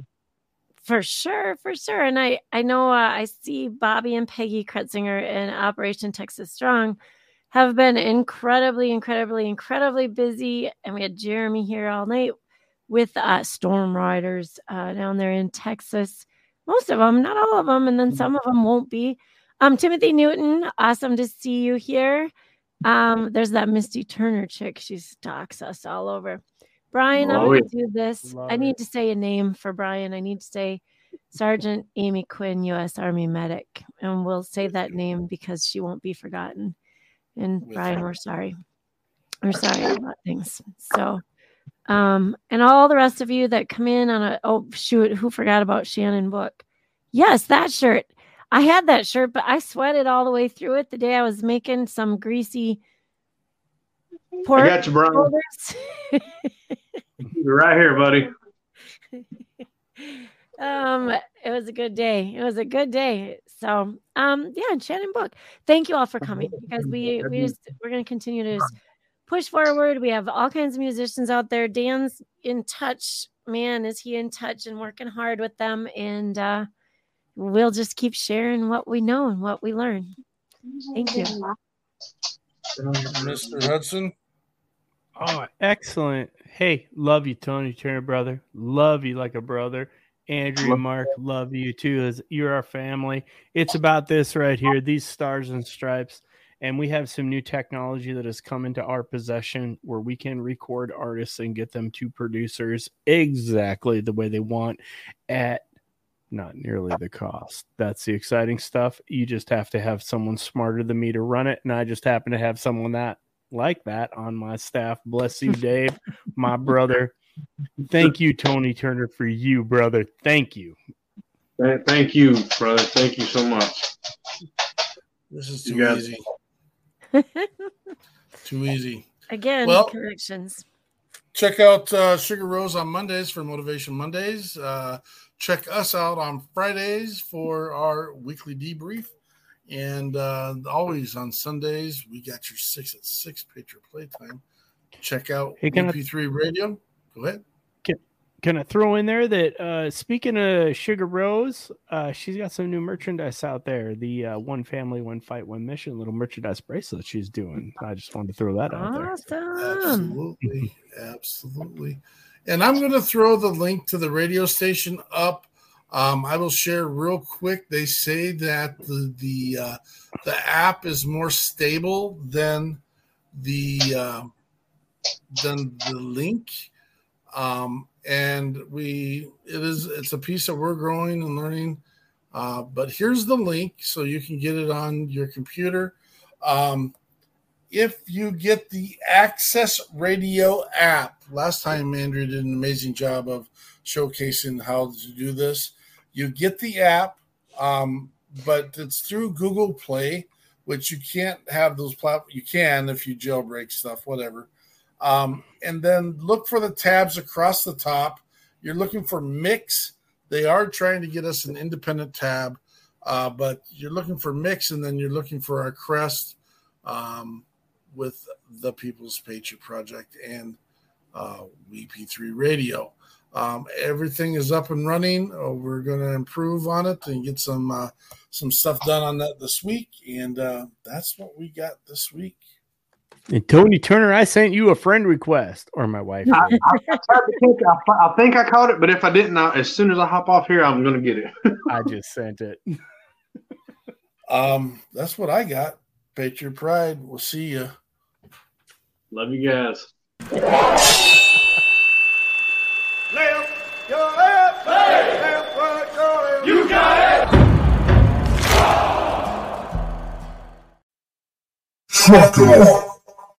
for sure, for sure, and I I know uh, I see Bobby and Peggy Kretzinger in Operation Texas Strong have been incredibly, incredibly, incredibly busy, and we had Jeremy here all night with uh, storm riders uh, down there in Texas. Most of them, not all of them, and then Mm-hmm. some of them won't be. Um, Timothy Newton, awesome to see you here. Um, there's that Misty Turner chick. She stalks us all over. Brian, I'm Oh, going to do this. Love I need it. to say a name for Brian. I need to say Sergeant Amy Quinn, U.S. Army medic, and we'll say that name because she won't be forgotten. And Brian, we're sorry. We're sorry about things. So, um, and all the rest of you that come in on a oh shoot, who forgot about Shannon Book? Yes, that shirt. I had that shirt, but I sweated all the way through it the day I was making some greasy I pork got you, Brian. You're right here, buddy. um it was a good day it was a good day so um yeah shannon book thank you all for coming because we we just we're going to continue to just push forward we have all kinds of musicians out there dan's in touch man is he in touch and working hard with them and uh we'll just keep sharing what we know and what we learn Thank you. Mr. Hudson. Oh, excellent. Hey, love you, Tony Turner, brother. Love you like a brother. Andrea, Love- Mark, love you too. As you're our family. It's about this right here, these stars and stripes. And we have some new technology that has come into our possession where we can record artists and get them to producers exactly the way they want at not nearly the cost. That's the exciting stuff. You just have to have someone smarter than me to run it. And I just happen to have someone that like that on my staff. Bless you, Dave, my brother. Thank you, Tony Turner, for you, brother. Thank you. Thank you, brother. Thank you so much. This is You too got it. easy. Too easy. again Well- corrections Check out uh, Sugar Rose on Mondays for Motivation Mondays. Uh, check us out on Fridays for our weekly debrief. And uh, always on Sundays, we got your six at six Patriot Playtime. Check out Hey, MP3 Radio. Go ahead. Can I throw in there that uh, speaking of Sugar Rose, uh, she's got some new merchandise out there. The uh, One Family, One Fight, One Mission little merchandise bracelet she's doing. I just wanted to throw that out there. awesome Absolutely. Absolutely. And I'm going to throw the link to the radio station up. Um, I will share real quick. They say that the the uh, the app is more stable than the uh, than the link, um, and we it is it's a piece that we're growing and learning. Uh, but here's the link so you can get it on your computer. Um, if you get the Access Radio app, last time Andrea did an amazing job of showcasing how to do this. You get the app, um, but it's through Google Play, which you can't have those platforms. You can if you jailbreak stuff, whatever. Um, and then look for the tabs across the top. You're looking for Mix. They are trying to get us an independent tab, uh, but you're looking for Mix, and then you're looking for our Crest. Um, with the People's Patriot Project and uh, WP3 Radio. Um, everything is up and running. Uh, we're going to improve on it and get some uh, some stuff done on that this week, and uh, that's what we got this week. And Tony Turner, I sent you a friend request, or my wife. I. I, I tried to think, I, I think I caught it, but if I didn't, I, as soon as I hop off here, I'm going to get it. I just sent it. Um, that's what I got. Patriot Pride. We'll see you. Love you guys. Truck off.